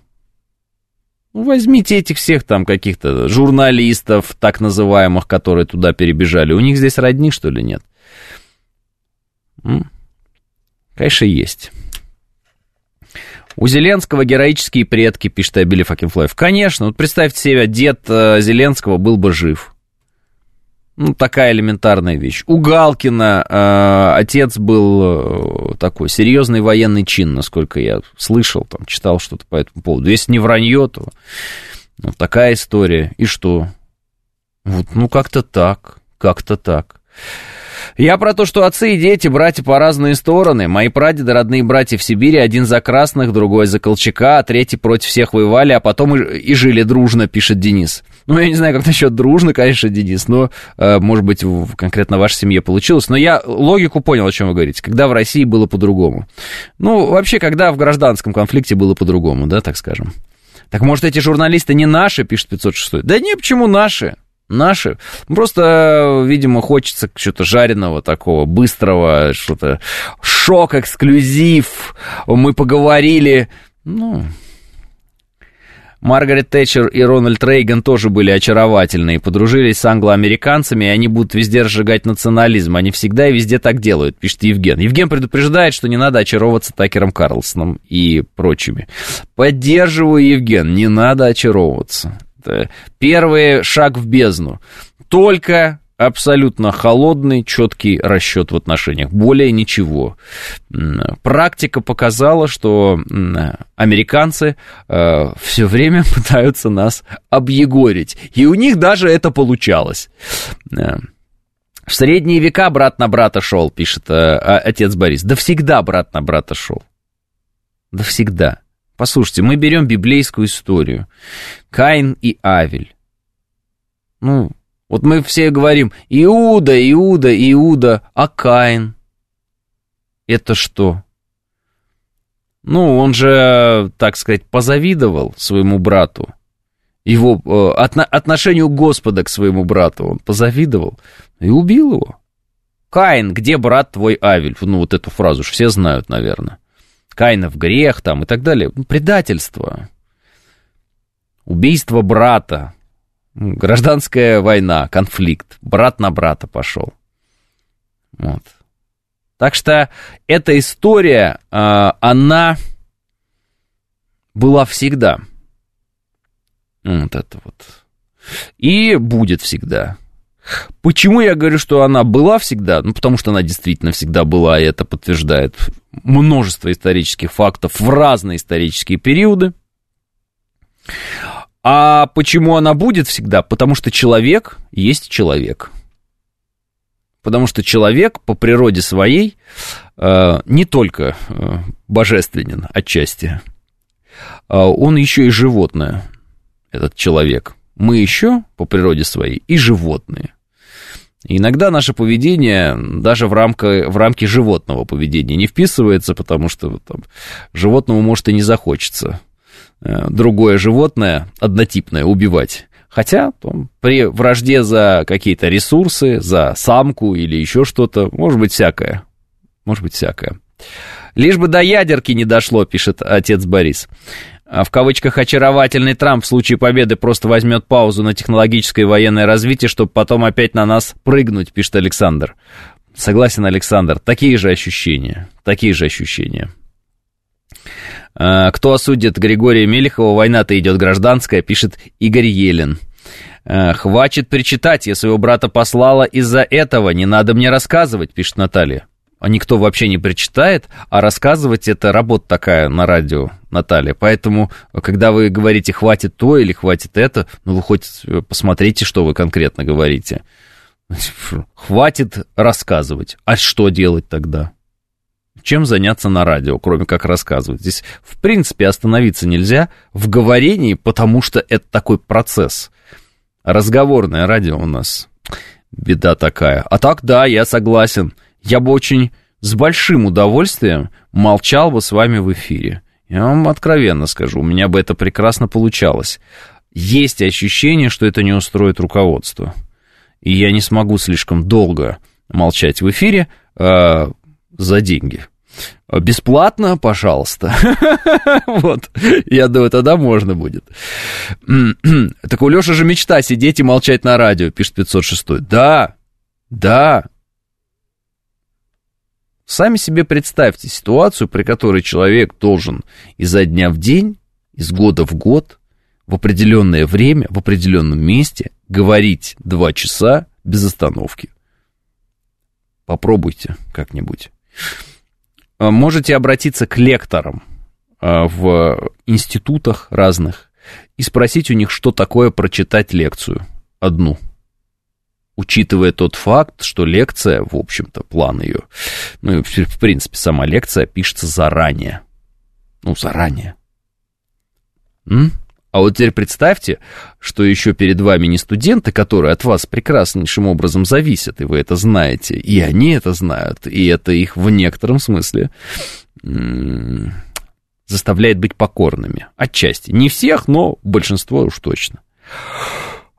Ну, возьмите этих всех там каких-то журналистов, так называемых, которые туда перебежали. У них здесь родни, что ли, нет? Конечно, есть. У Зеленского героические предки, пишет Абили Факинфлайв. Конечно, вот представьте себе, дед э, Зеленского был бы жив. Ну, такая элементарная вещь. У Галкина э, отец был э, такой серьезный военный чин, насколько я слышал, там, читал что-то по этому поводу. Если не вранье, то ну, такая история. И что? Вот, ну, как-то так, как-то так. Я про то, что отцы и дети, братья по разные стороны. Мои прадеды, родные братья в Сибири, один за красных, другой за Колчака, а третий против всех воевали, а потом и, и жили дружно, пишет Денис. Ну, я не знаю, как насчет дружно, конечно, Денис, но, э, может быть, в, конкретно в вашей семье получилось. Но я логику понял, о чем вы говорите. Когда в России было по-другому. Ну, вообще, когда в гражданском конфликте было по-другому, да, так скажем. Так может, эти журналисты не наши, пишет 506? Да не, почему наши? Наши. Просто, видимо, хочется что-то жареного такого, быстрого, что-то шок, эксклюзив. Мы поговорили. Ну, Маргарет Тэтчер и Рональд Рейган тоже были очаровательные, подружились с англоамериканцами, и они будут везде разжигать национализм. Они всегда и везде так делают, пишет Евген. Евген предупреждает, что не надо очаровываться Такером Карлсоном и прочими. Поддерживаю, Евген, не надо очаровываться. Это первый шаг в бездну. Только абсолютно холодный, четкий расчет в отношениях. Более ничего. Практика показала, что американцы э, все время пытаются нас объегорить. И у них даже это получалось. Э, в средние века брат на брата шел, пишет э, отец Борис. Да всегда брат на брата шел. Да всегда. Послушайте, мы берем библейскую историю. Каин и Авель. Ну, вот мы все говорим, Иуда, Иуда, Иуда, а Каин? Это что? Ну, он же, так сказать, позавидовал своему брату. Его э, отно, отношению Господа к своему брату он позавидовал и убил его. Каин, где брат твой Авель? Ну, вот эту фразу же все знают, наверное. Каинов грех там и так далее. Ну, предательство. Убийство брата. Гражданская война, конфликт. Брат на брата пошел. Вот. Так что эта история, а, она была всегда. Вот это вот. И будет всегда. Почему я говорю, что она была всегда? Ну, потому что она действительно всегда была, и это подтверждает множество исторических фактов в разные исторические периоды. А почему она будет всегда? Потому что человек есть человек. Потому что человек по природе своей э, не только э, божественен отчасти, э, он еще и животное, этот человек. Мы еще по природе своей и животные. Иногда наше поведение даже в, рамка, в рамки животного поведения не вписывается, потому что там, животному может и не захочется э, другое животное однотипное убивать. Хотя там, при вражде за какие-то ресурсы, за самку или еще что-то, может быть всякое. Может быть всякое. Лишь бы до ядерки не дошло, пишет отец Борис. А в кавычках очаровательный Трамп в случае победы просто возьмет паузу на технологическое и военное развитие, чтобы потом опять на нас прыгнуть, пишет Александр. Согласен, Александр, такие же ощущения, такие же ощущения. А, кто осудит Григория Мелехова, война-то идет гражданская, пишет Игорь Елен. А, Хватит причитать, я своего брата послала из-за этого, не надо мне рассказывать, пишет Наталья никто вообще не прочитает, а рассказывать это работа такая на радио, Наталья. Поэтому, когда вы говорите «хватит то» или «хватит это», ну, вы хоть посмотрите, что вы конкретно говорите. Хватит рассказывать. А что делать тогда? Чем заняться на радио, кроме как рассказывать? Здесь, в принципе, остановиться нельзя в говорении, потому что это такой процесс. Разговорное радио у нас беда такая. А так, да, я согласен – я бы очень с большим удовольствием молчал бы с вами в эфире. Я вам откровенно скажу, у меня бы это прекрасно получалось. Есть ощущение, что это не устроит руководство. И я не смогу слишком долго молчать в эфире э, за деньги. Бесплатно, пожалуйста. Вот, я думаю, тогда можно будет. Так у Леши же мечта сидеть и молчать на радио, пишет 506. Да, да. Сами себе представьте ситуацию, при которой человек должен изо дня в день, из года в год, в определенное время, в определенном месте говорить два часа без остановки. Попробуйте как-нибудь. А, можете обратиться к лекторам а, в институтах разных и спросить у них, что такое прочитать лекцию одну. Учитывая тот факт, что лекция, в общем-то, план ее, ну, в принципе, сама лекция пишется заранее. Ну, заранее. М? А вот теперь представьте, что еще перед вами не студенты, которые от вас прекраснейшим образом зависят, и вы это знаете, и они это знают, и это их в некотором смысле заставляет быть покорными. Отчасти. Не всех, но большинство уж точно.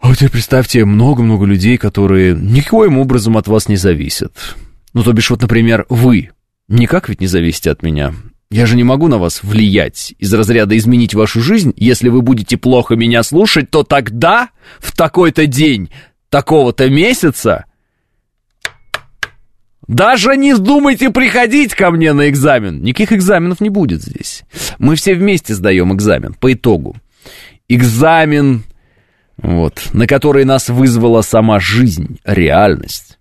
А вот теперь представьте много-много людей, которые никоим образом от вас не зависят. Ну, то бишь, вот, например, вы никак ведь не зависите от меня. Я же не могу на вас влиять из разряда изменить вашу жизнь. Если вы будете плохо меня слушать, то тогда, в такой-то день, такого-то месяца, даже не думайте приходить ко мне на экзамен. Никаких экзаменов не будет здесь. Мы все вместе сдаем экзамен по итогу. Экзамен, вот, на который нас вызвала сама жизнь, реальность.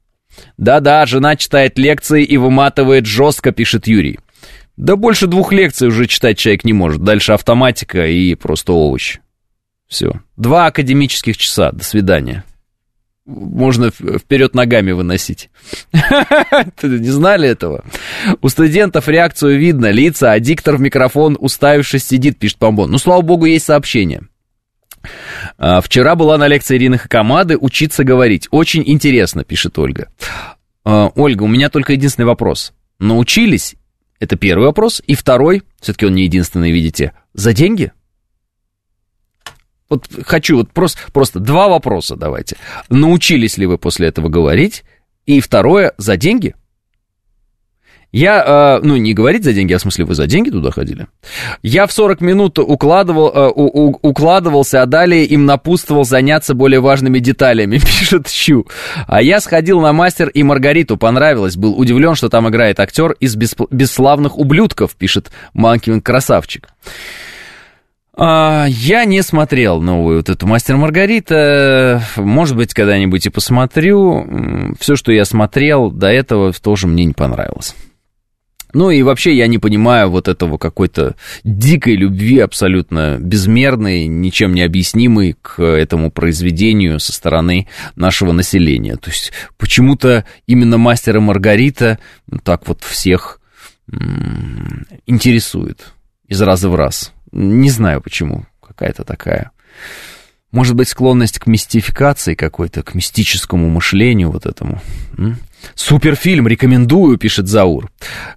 Да-да, жена читает лекции и выматывает жестко, пишет Юрий. Да больше двух лекций уже читать человек не может. Дальше автоматика и просто овощ. Все. Два академических часа. До свидания. Можно вперед ногами выносить. Не знали этого? У студентов реакцию видно. Лица, а диктор в микрофон, уставившись, сидит, пишет Помбон. Ну, слава богу, есть сообщение. А, вчера была на лекции Ирины Хакамады «Учиться говорить». Очень интересно, пишет Ольга. А, Ольга, у меня только единственный вопрос. Научились это первый вопрос. И второй, все-таки он не единственный, видите, за деньги? Вот хочу вот просто, просто два вопроса давайте. Научились ли вы после этого говорить? И второе, за деньги? Я, э, ну, не говорить за деньги, а в смысле, вы за деньги туда ходили? Я в 40 минут укладывал, э, у, у, укладывался, а далее им напутствовал заняться более важными деталями, пишет Щу. А я сходил на мастер и Маргариту, понравилось, был удивлен, что там играет актер из бесп- бесславных ублюдков, пишет Манкин Красавчик. А, я не смотрел новую вот эту «Мастер Маргарита». Может быть, когда-нибудь и посмотрю. Все, что я смотрел до этого, тоже мне не понравилось. Ну и вообще я не понимаю вот этого какой-то дикой любви абсолютно безмерной, ничем не объяснимой к этому произведению со стороны нашего населения. То есть почему-то именно мастер и Маргарита так вот всех интересует из раза в раз. Не знаю почему, какая-то такая может быть, склонность к мистификации какой-то, к мистическому мышлению вот этому. Суперфильм, рекомендую, пишет Заур.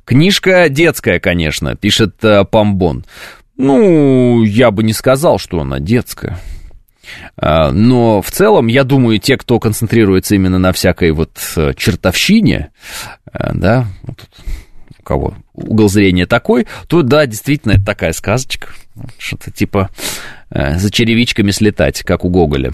Книжка детская, конечно, пишет э, Памбон. Ну, я бы не сказал, что она детская. А, но в целом, я думаю, те, кто концентрируется именно на всякой вот э, чертовщине, э, да, вот у кого угол зрения такой, то да, действительно, это такая сказочка. Что-то типа Э, за черевичками слетать, как у Гоголя.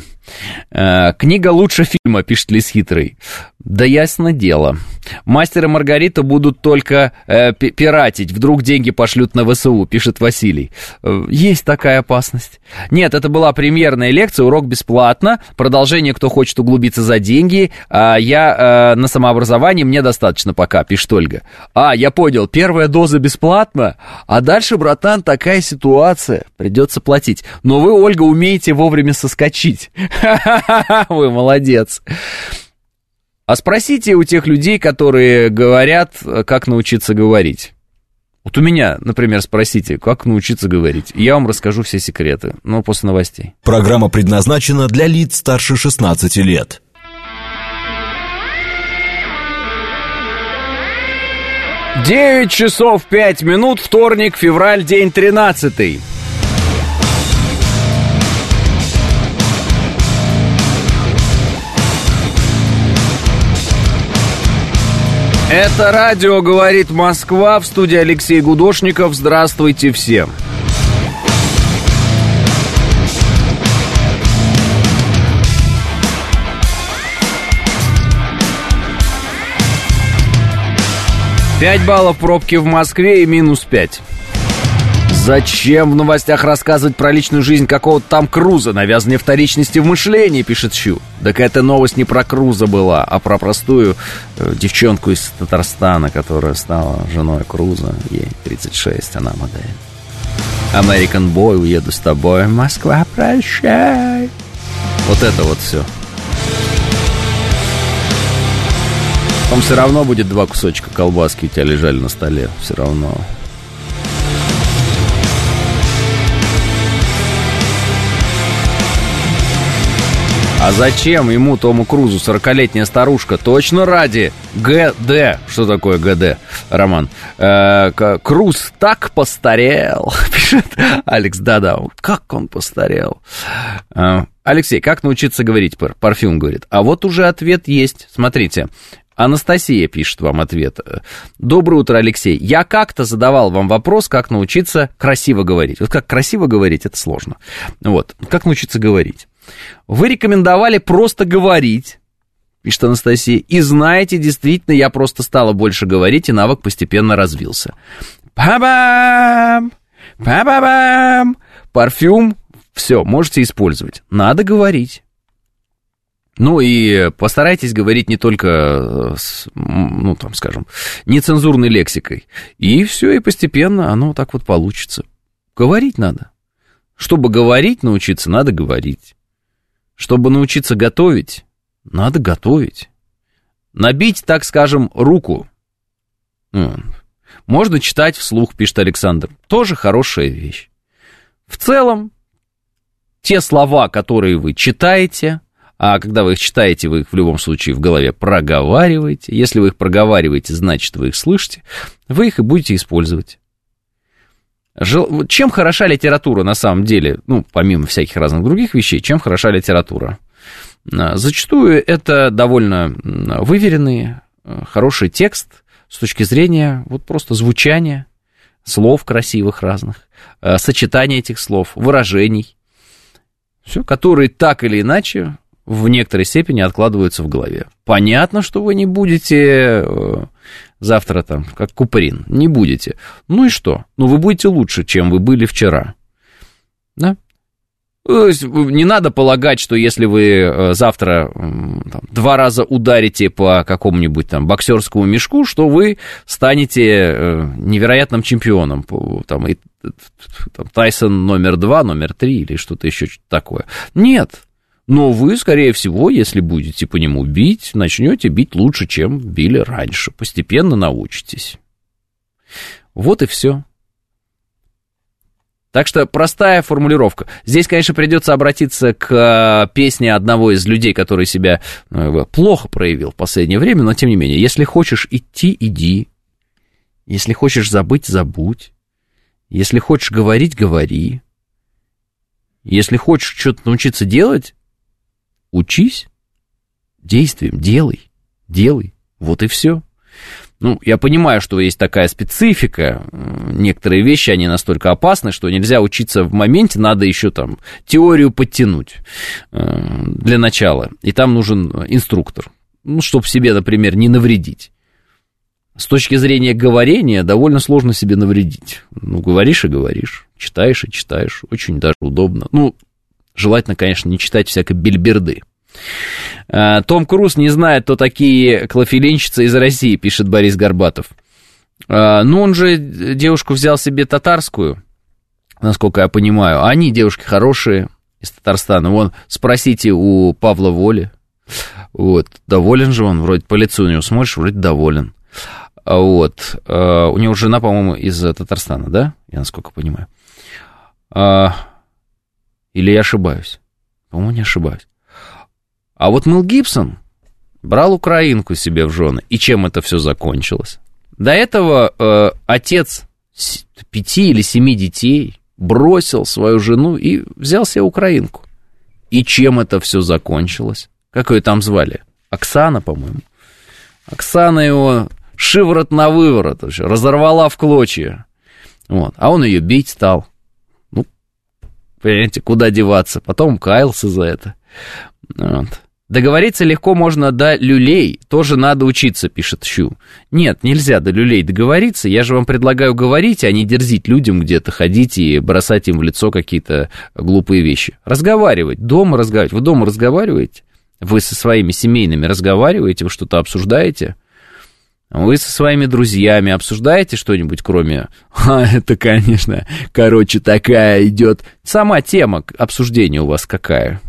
Э, книга лучше фильма, пишет Лис Хитрый. Да ясно дело. Мастер и Маргарита будут только э, пиратить. Вдруг деньги пошлют на ВСУ, пишет Василий. Э, есть такая опасность. Нет, это была премьерная лекция, урок бесплатно. Продолжение, кто хочет углубиться за деньги. А я э, на самообразовании, мне достаточно пока, пишет Ольга. А, я понял, первая доза бесплатно, а дальше, братан, такая ситуация. Придется платить. Но вы, Ольга, умеете вовремя соскочить. Вы молодец. А спросите у тех людей, которые говорят, как научиться говорить. Вот у меня, например, спросите, как научиться говорить. Я вам расскажу все секреты, но после новостей. Программа предназначена для лиц старше 16 лет. 9 часов 5 минут, вторник, февраль, день 13. Это радио «Говорит Москва» в студии Алексей Гудошников. Здравствуйте всем. Пять баллов пробки в Москве и минус пять. Зачем в новостях рассказывать про личную жизнь какого-то там Круза, навязанные вторичности в мышлении, пишет Щу. Так эта новость не про Круза была, а про простую э, девчонку из Татарстана, которая стала женой Круза. Ей 36, она модель. American Boy, уеду с тобой, Москва, прощай. Вот это вот все. Там все равно будет два кусочка колбаски у тебя лежали на столе. Все равно. А зачем ему, Тому Крузу, 40-летняя старушка? Точно ради ГД. Что такое ГД, Роман? Э, Круз так постарел, пишет Алекс. Да-да, как он постарел. Э, Алексей, как научиться говорить? Парфюм говорит. А вот уже ответ есть. Смотрите. Анастасия пишет вам ответ. Доброе утро, Алексей. Я как-то задавал вам вопрос, как научиться красиво говорить. Вот как красиво говорить, это сложно. Вот. Как научиться говорить? Вы рекомендовали просто говорить, пишет Анастасия, и знаете, действительно, я просто стала больше говорить, и навык постепенно развился. Па-бам! Па-ба-бам! Парфюм, все, можете использовать. Надо говорить. Ну и постарайтесь говорить не только, э, с, ну там, скажем, нецензурной лексикой. И все, и постепенно оно так вот получится. Говорить надо. Чтобы говорить научиться, надо говорить. Чтобы научиться готовить, надо готовить. Набить, так скажем, руку. Можно читать вслух, пишет Александр. Тоже хорошая вещь. В целом, те слова, которые вы читаете, а когда вы их читаете, вы их в любом случае в голове проговариваете. Если вы их проговариваете, значит, вы их слышите. Вы их и будете использовать. Чем хороша литература на самом деле, ну, помимо всяких разных других вещей, чем хороша литература? А, зачастую это довольно выверенный, э, хороший текст с точки зрения вот просто звучания слов красивых разных, э, сочетания этих слов, выражений, все, которые так или иначе в некоторой степени откладываются в голове. Понятно, что вы не будете э, завтра там, как Куприн, не будете. Ну и что? Ну вы будете лучше, чем вы были вчера. Да? Не надо полагать, что если вы э, завтра там, два раза ударите по какому-нибудь там боксерскому мешку, что вы станете э, невероятным чемпионом. Там, и, там, Тайсон номер два, номер три или что-то еще такое. Нет, но вы, скорее всего, если будете по нему бить, начнете бить лучше, чем били раньше. Постепенно научитесь. Вот и все. Так что простая формулировка. Здесь, конечно, придется обратиться к э, песне одного из людей, который себя ну, плохо проявил в последнее время, но тем не менее, если хочешь идти, иди. Если хочешь забыть, забудь. Если хочешь говорить, говори. Если хочешь что-то научиться делать, учись действием, делай, делай, вот и все. Ну, я понимаю, что есть такая специфика, некоторые вещи, они настолько опасны, что нельзя учиться в моменте, надо еще там теорию подтянуть э, для начала, и там нужен инструктор, ну, чтобы себе, например, не навредить. С точки зрения говорения довольно сложно себе навредить. Ну, говоришь и говоришь, читаешь и читаешь, очень даже удобно. Ну, желательно, конечно, не читать всякой бельберды. Э, Том Круз не знает, кто такие клофелинщицы из России, пишет Борис Горбатов. Э, ну, он же девушку взял себе татарскую, насколько я понимаю. Они девушки хорошие из Татарстана. Вон, спросите у Павла Воли. Вот, доволен же он, вроде по лицу у него смотришь, вроде доволен. Вот, э, у него жена, по-моему, из Татарстана, да? Я насколько понимаю. Или я ошибаюсь? По-моему, не ошибаюсь. А вот Мэл Гибсон брал украинку себе в жены. И чем это все закончилось? До этого э, отец пяти или семи детей бросил свою жену и взял себе украинку. И чем это все закончилось? Как ее там звали? Оксана, по-моему. Оксана его шиворот на выворот, вообще, разорвала в клочья. Вот. А он ее бить стал. Понимаете, куда деваться. Потом каялся за это. Вот. Договориться легко можно до люлей, тоже надо учиться, пишет Щу. Нет, нельзя до люлей договориться, я же вам предлагаю говорить, а не дерзить людям где-то, ходить и бросать им в лицо какие-то глупые вещи. Разговаривать, дома разговаривать. Вы дома разговариваете? Вы со своими семейными разговариваете, вы что-то обсуждаете? Вы со своими друзьями обсуждаете что-нибудь, кроме... А, это, конечно, короче, такая идет... Сама тема обсуждения у вас какая?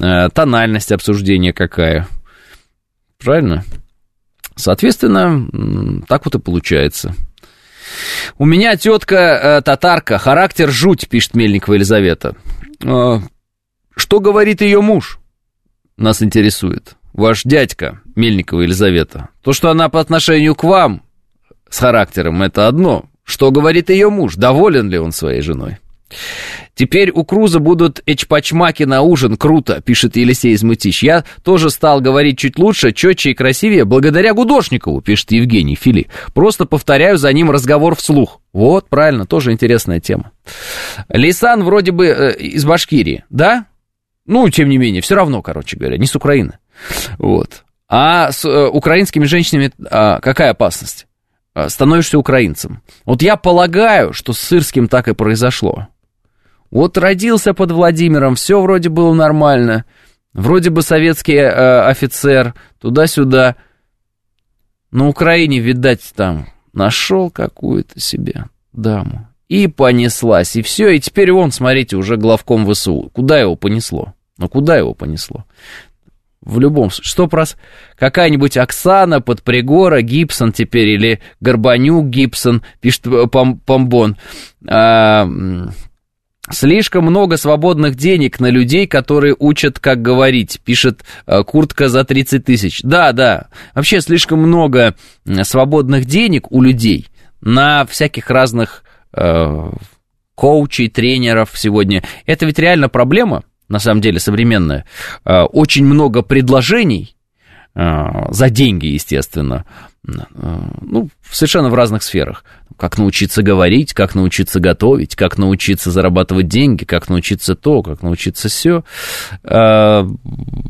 Э, тональность обсуждения какая. Правильно? Соответственно, так вот и получается. У меня тетка э, татарка, характер жуть, пишет Мельникова Елизавета. Э, что говорит ее муж? Нас интересует. Ваш дядька, Мельникова Елизавета. То, что она по отношению к вам с характером, это одно. Что говорит ее муж? Доволен ли он своей женой? Теперь у Круза будут эчпачмаки на ужин, круто, пишет Елисей Измытищ. Я тоже стал говорить чуть лучше, четче и красивее, благодаря Гудошникову, пишет Евгений Фили. Просто повторяю за ним разговор вслух. Вот, правильно, тоже интересная тема. Лисан вроде бы э, из Башкирии, да? Ну, тем не менее, все равно, короче говоря, не с Украины. Вот. А с э, украинскими женщинами а, какая опасность? А, становишься украинцем. Вот я полагаю, что с Сырским так и произошло. Вот родился под Владимиром, все вроде было нормально. Вроде бы советский э, офицер, туда-сюда. На Украине, видать, там нашел какую-то себе даму. И понеслась, и все, и теперь вон, смотрите, уже главком ВСУ. Куда его понесло? Ну, куда его понесло? В любом случае, что прос... Какая-нибудь Оксана, Подпригора, Гибсон теперь, или Горбанюк Гибсон, пишет э, Пом Помбон. А, Слишком много свободных денег на людей, которые учат, как говорить, пишет э, куртка за 30 тысяч. Да, да, вообще слишком много свободных денег у людей на всяких разных э, коучей, тренеров сегодня. Это ведь реально проблема, на самом деле, современная. Э, очень много предложений э, за деньги, естественно, э, ну, совершенно в разных сферах как научиться говорить, как научиться готовить, как научиться зарабатывать деньги, как научиться то, как научиться все. А,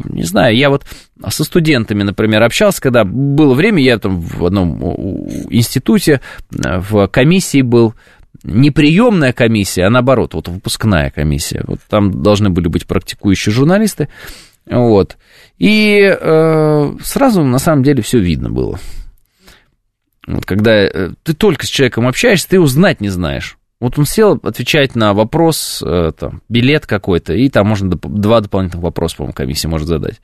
не знаю, я вот со студентами, например, общался, когда было время, я там в одном институте, в комиссии был, не приемная комиссия, а наоборот, вот выпускная комиссия. Вот там должны были быть практикующие журналисты. Вот. И э, сразу, на самом деле, все видно было. Вот когда э, ты только с человеком общаешься, ты его знать не знаешь. Вот он сел отвечать на вопрос, э, там, билет какой-то, и там можно два дополнительных вопроса, по-моему, комиссия может задать.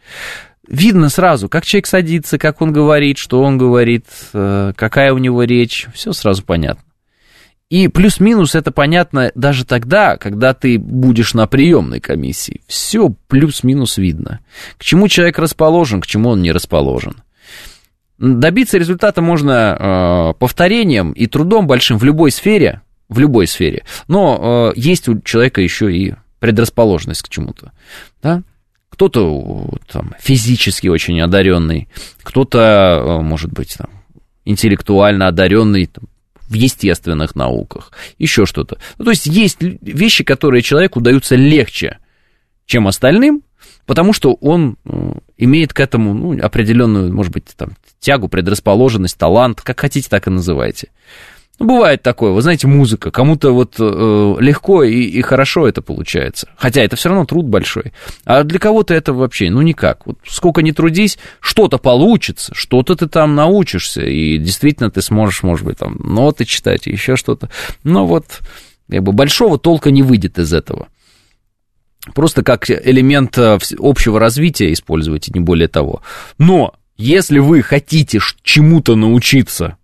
Видно сразу, как человек садится, как он говорит, что он говорит, э, какая у него речь, все сразу понятно. И плюс-минус это понятно даже тогда, когда ты будешь на приемной комиссии. Все плюс-минус видно. К чему человек расположен, к чему он не расположен. Добиться результата можно э, повторением и трудом большим в любой сфере, в любой сфере. Но э, есть у человека еще и предрасположенность к чему-то. Да? Кто-то там, физически очень одаренный, кто-то, э, может быть, там, интеллектуально одаренный там, в естественных науках, еще что-то. Ну, то есть есть вещи, которые человеку даются легче, чем остальным, потому что он э, имеет к этому ну, определенную, может быть, там, тягу, предрасположенность, талант, как хотите, так и называйте. Ну, бывает такое, вы знаете, музыка, кому-то вот э, легко и, и хорошо это получается, хотя это все равно труд большой, а для кого-то это вообще, ну, никак. Вот сколько ни трудись, что-то получится, что-то ты там научишься, и действительно ты сможешь, может быть, там, ноты читать, еще что-то, но вот, как бы, большого толка не выйдет из этого просто как элемент э, общего развития используйте, не более того. Но если вы хотите чему-то научиться,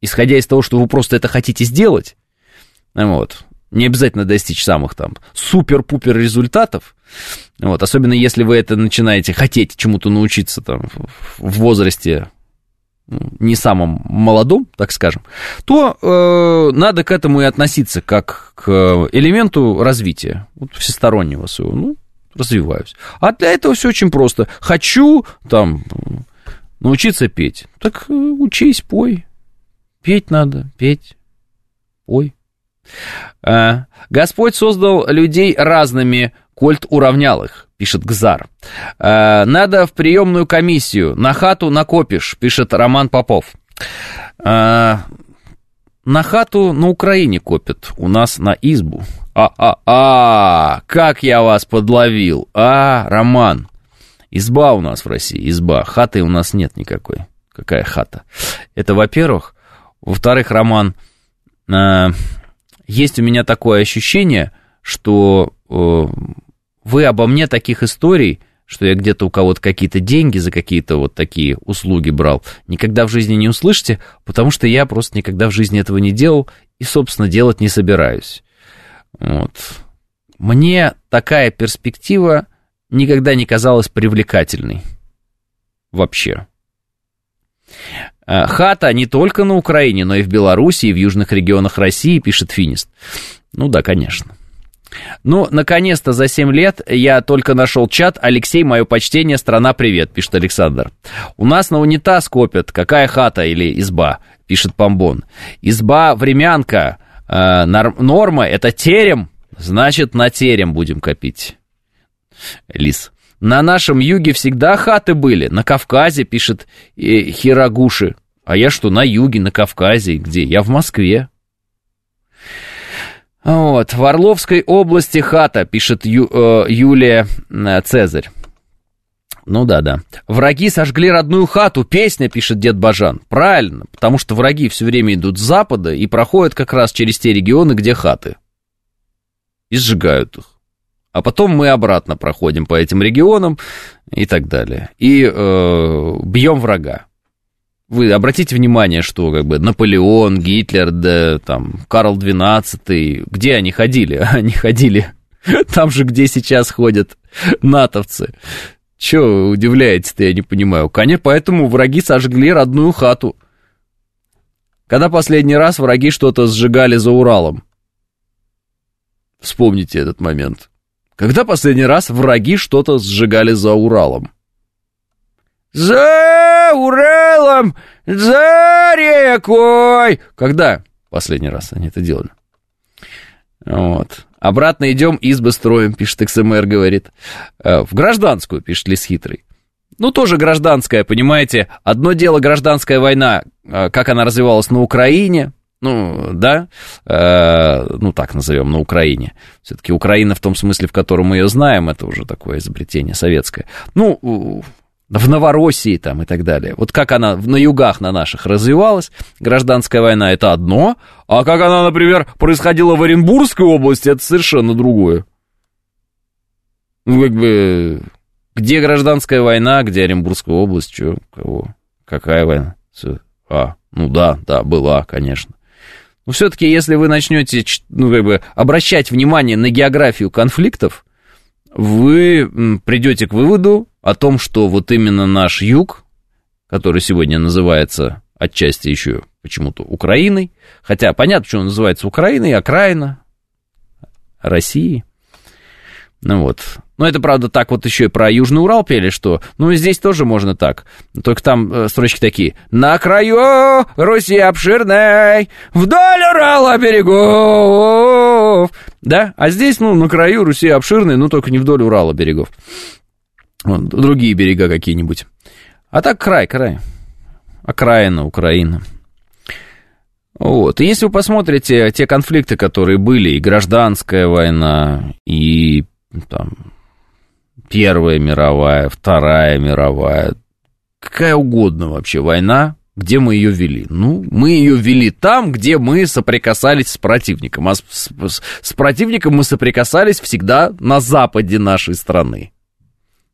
исходя из того, что вы просто это хотите сделать, вот, не обязательно достичь самых там супер-пупер результатов, вот, особенно если вы это начинаете хотеть чему-то научиться там в возрасте не самым молодом, так скажем, то э, надо к этому и относиться как к элементу развития, вот, всестороннего своего, ну, развиваюсь. А для этого все очень просто. Хочу, там, научиться петь. Так э, учись, пой. Петь надо, петь, пой. А, Господь создал людей разными, Кольт уравнял их, пишет Гзар. А, надо в приемную комиссию, на хату накопишь, пишет Роман Попов. А, на хату на Украине копят, у нас на избу. А-а-а, как я вас подловил. А, Роман, изба у нас в России, изба. Хаты у нас нет никакой. Какая хата? Это, во-первых. Во-вторых, Роман, э, есть у меня такое ощущение, что э, вы обо мне таких историй, что я где-то у кого-то какие-то деньги за какие-то вот такие услуги брал, никогда в жизни не услышите, потому что я просто никогда в жизни этого не делал и, собственно, делать не собираюсь. Вот. Мне такая перспектива никогда не казалась привлекательной. Вообще. Э, хата не только на Украине, но и в Беларуси, и в южных регионах России, пишет Финист. Ну да, конечно. Ну, наконец-то за 7 лет я только нашел чат. Алексей, мое почтение, страна привет, пишет Александр. У нас на унитаз копят. Какая хата или изба, пишет Помбон. Изба времянка. Э, норма это терем, значит на терем будем копить. Лис. На нашем юге всегда хаты были. На Кавказе, пишет э, Хирагуши. А я что, на юге, на Кавказе? Где? Я в Москве. Вот, в Орловской области хата, пишет Ю, э, Юлия э, Цезарь. Ну да, да. Враги сожгли родную хату. Песня, пишет дед Бажан. Правильно, потому что враги все время идут с запада и проходят как раз через те регионы, где хаты. И сжигают их а потом мы обратно проходим по этим регионам и так далее. И э, бьем врага. Вы обратите внимание, что как бы Наполеон, Гитлер, да, там, Карл XII, где они ходили? Они ходили там же, где сейчас ходят натовцы. Че удивляетесь-то, я не понимаю. Конечно, поэтому враги сожгли родную хату. Когда последний раз враги что-то сжигали за Уралом? Вспомните этот момент. Когда последний раз враги что-то сжигали за Уралом? За Уралом, за рекой! Когда последний раз они это делали? Вот. Обратно идем, избы строим, пишет XMR, говорит. Э, в гражданскую, пишет Лис Хитрый. Ну, тоже гражданская, понимаете. Одно дело гражданская война, э, как она развивалась на Украине, ну, да, э, ну, так назовем, на Украине. Все-таки Украина в том смысле, в котором мы ее знаем, это уже такое изобретение советское. Ну, в Новороссии там и так далее. Вот как она на югах на наших развивалась, гражданская война, это одно, а как она, например, происходила в Оренбургской области, это совершенно другое. Ну, как бы, где гражданская война, где Оренбургская область, что, кого, какая война? А, ну да, да, была, конечно. Но все-таки, если вы начнете ну, как бы, обращать внимание на географию конфликтов, вы придете к выводу о том, что вот именно наш юг, который сегодня называется отчасти еще почему-то Украиной, хотя понятно, почему он называется Украиной, окраина России, ну вот, но это, правда, так вот еще и про Южный Урал пели, что, ну, и здесь тоже можно так. Только там э, строчки такие. «На краю Руси обширной, вдоль Урала берегов». Да? А здесь, ну, на краю Руси обширной, ну, только не вдоль Урала берегов. Вот, другие берега какие-нибудь. А так край, край. Окраина, Украина. Вот. И если вы посмотрите те конфликты, которые были, и гражданская война, и там, Первая мировая, Вторая мировая, какая угодно вообще война, где мы ее вели? Ну, мы ее вели там, где мы соприкасались с противником. А с, с, с противником мы соприкасались всегда на западе нашей страны.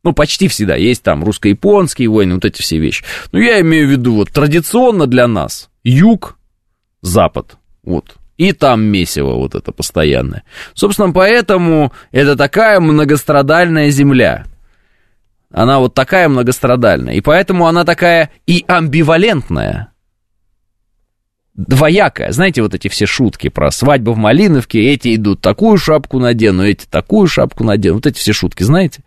Ну, почти всегда. Есть там русско-японские войны, вот эти все вещи. Но я имею в виду, вот традиционно для нас юг, запад. Вот. И там месиво вот это постоянное. Собственно, поэтому это такая многострадальная земля. Она вот такая многострадальная. И поэтому она такая и амбивалентная. Двоякая. Знаете, вот эти все шутки про свадьбу в Малиновке. Эти идут такую шапку надену, эти такую шапку надену. Вот эти все шутки, знаете?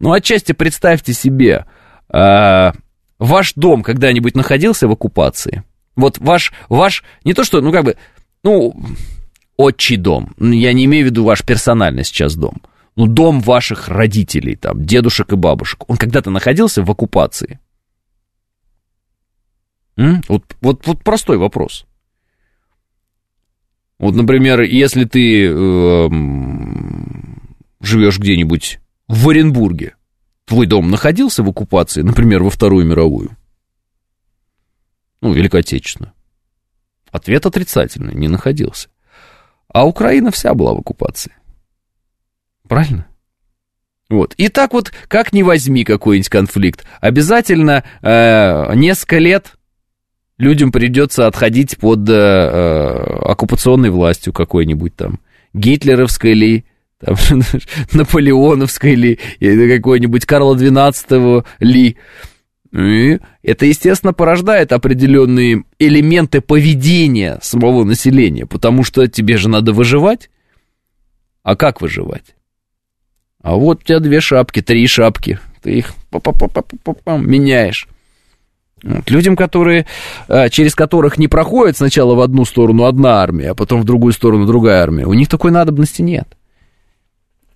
Ну, отчасти представьте себе, э, ваш дом когда-нибудь находился в оккупации? Вот ваш, ваш, не то что, ну как бы, ну, отчий дом, я не имею в виду ваш персональный сейчас дом, ну, дом ваших родителей, там, дедушек и бабушек, он когда-то находился в оккупации? Вот, вот, вот простой вопрос. Вот, например, если ты э, живешь где-нибудь в Оренбурге, твой дом находился в оккупации, например, во Вторую мировую? Ну, Отечественную. Ответ отрицательный, не находился. А Украина вся была в оккупации. Правильно? Вот. И так вот, как не возьми какой-нибудь конфликт, обязательно э, несколько лет людям придется отходить под э, э, оккупационной властью какой-нибудь там, гитлеровской ли, там, наполеоновской ли, или какой-нибудь Карла XII ли. И это, естественно, порождает определенные элементы поведения самого населения, потому что тебе же надо выживать. А как выживать? А вот у тебя две шапки, три шапки, ты их меняешь. Вот. Людям, которые, э, через которых не проходит сначала в одну сторону одна армия, а потом в другую сторону другая армия, у них такой надобности нет.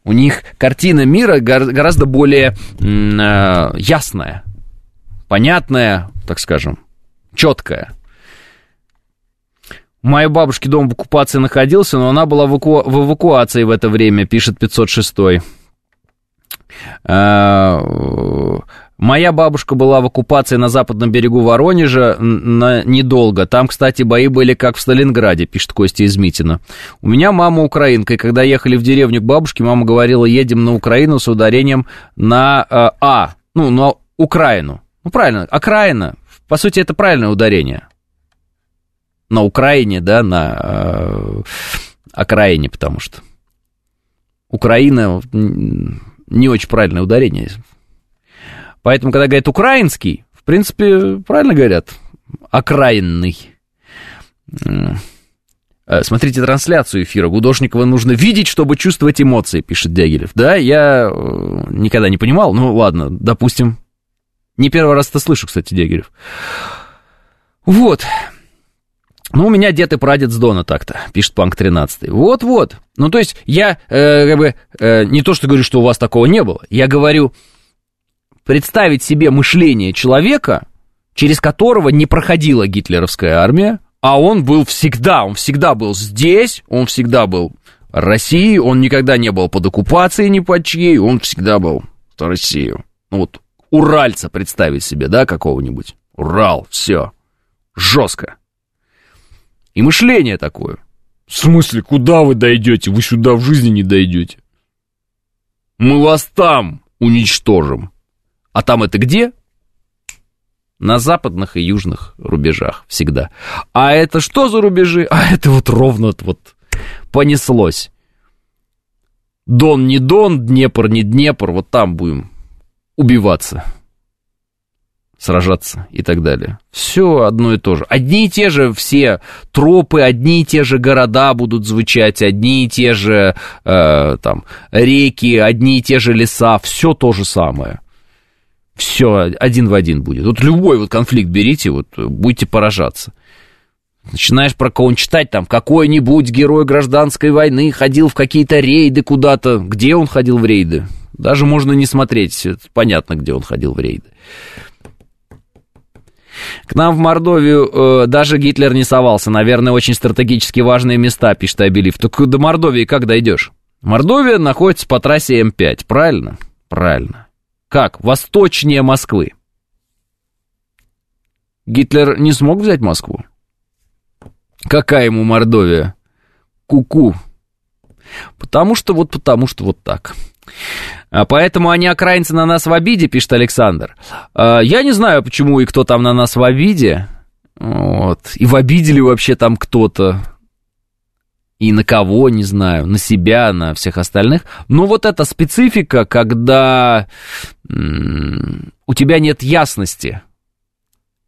У них картина мира гораздо более э, ясная, понятная, так скажем, четкая. У моей бабушки дом в оккупации находился, но она была в, эваку... в эвакуации в это время, пишет 506. Моя бабушка была в оккупации на западном берегу Воронежа на недолго. Там, кстати, бои были как в Сталинграде, пишет Костя из Митина. У меня мама украинка, и когда ехали в деревню к бабушке, мама говорила, едем на Украину с ударением на э, А, ну, на Украину. Ну, правильно, окраина. По сути, это правильное ударение. На Украине, да, на э, окраине, потому что Украина не очень правильное ударение Поэтому, когда говорят украинский, в принципе, правильно говорят, окраинный. Э, смотрите трансляцию эфира. Гудошникова нужно видеть, чтобы чувствовать эмоции, пишет Дягилев. Да, я э, никогда не понимал. Ну, ладно, допустим. Не первый раз это слышу, кстати, Дягилев. Вот. Ну, у меня дед и прадед с Дона так-то, пишет Панк 13. Вот-вот. Ну, то есть, я, э, как бы, э, не то, что говорю, что у вас такого не было. Я говорю, представить себе мышление человека, через которого не проходила гитлеровская армия, а он был всегда, он всегда был здесь, он всегда был России, он никогда не был под оккупацией ни под чьей, он всегда был в Россию. Ну вот, уральца представить себе, да, какого-нибудь. Урал, все. Жестко. И мышление такое. В смысле, куда вы дойдете? Вы сюда в жизни не дойдете. Мы вас там уничтожим. А там это где? На западных и южных рубежах всегда. А это что за рубежи? А это вот ровно вот понеслось. Дон не Дон, Днепр не Днепр, вот там будем убиваться, сражаться и так далее. Все одно и то же. Одни и те же все тропы, одни и те же города будут звучать, одни и те же э, там реки, одни и те же леса, все то же самое. Все один в один будет. Вот любой вот конфликт берите, вот будете поражаться. Начинаешь про кого-нибудь читать, там, какой-нибудь герой гражданской войны ходил в какие-то рейды куда-то. Где он ходил в рейды? Даже можно не смотреть, понятно, где он ходил в рейды. К нам в Мордовию э, даже Гитлер не совался. Наверное, очень стратегически важные места, пишет Абелив. Так до Мордовии как дойдешь? Мордовия находится по трассе М5, правильно? Правильно как восточнее Москвы. Гитлер не смог взять Москву? Какая ему Мордовия? Ку-ку. Потому что вот потому что вот так. А поэтому они окраинцы на нас в обиде, пишет Александр. А, я не знаю, почему и кто там на нас в обиде. Вот. И в обиде ли вообще там кто-то и на кого, не знаю, на себя, на всех остальных. Но вот эта специфика, когда у тебя нет ясности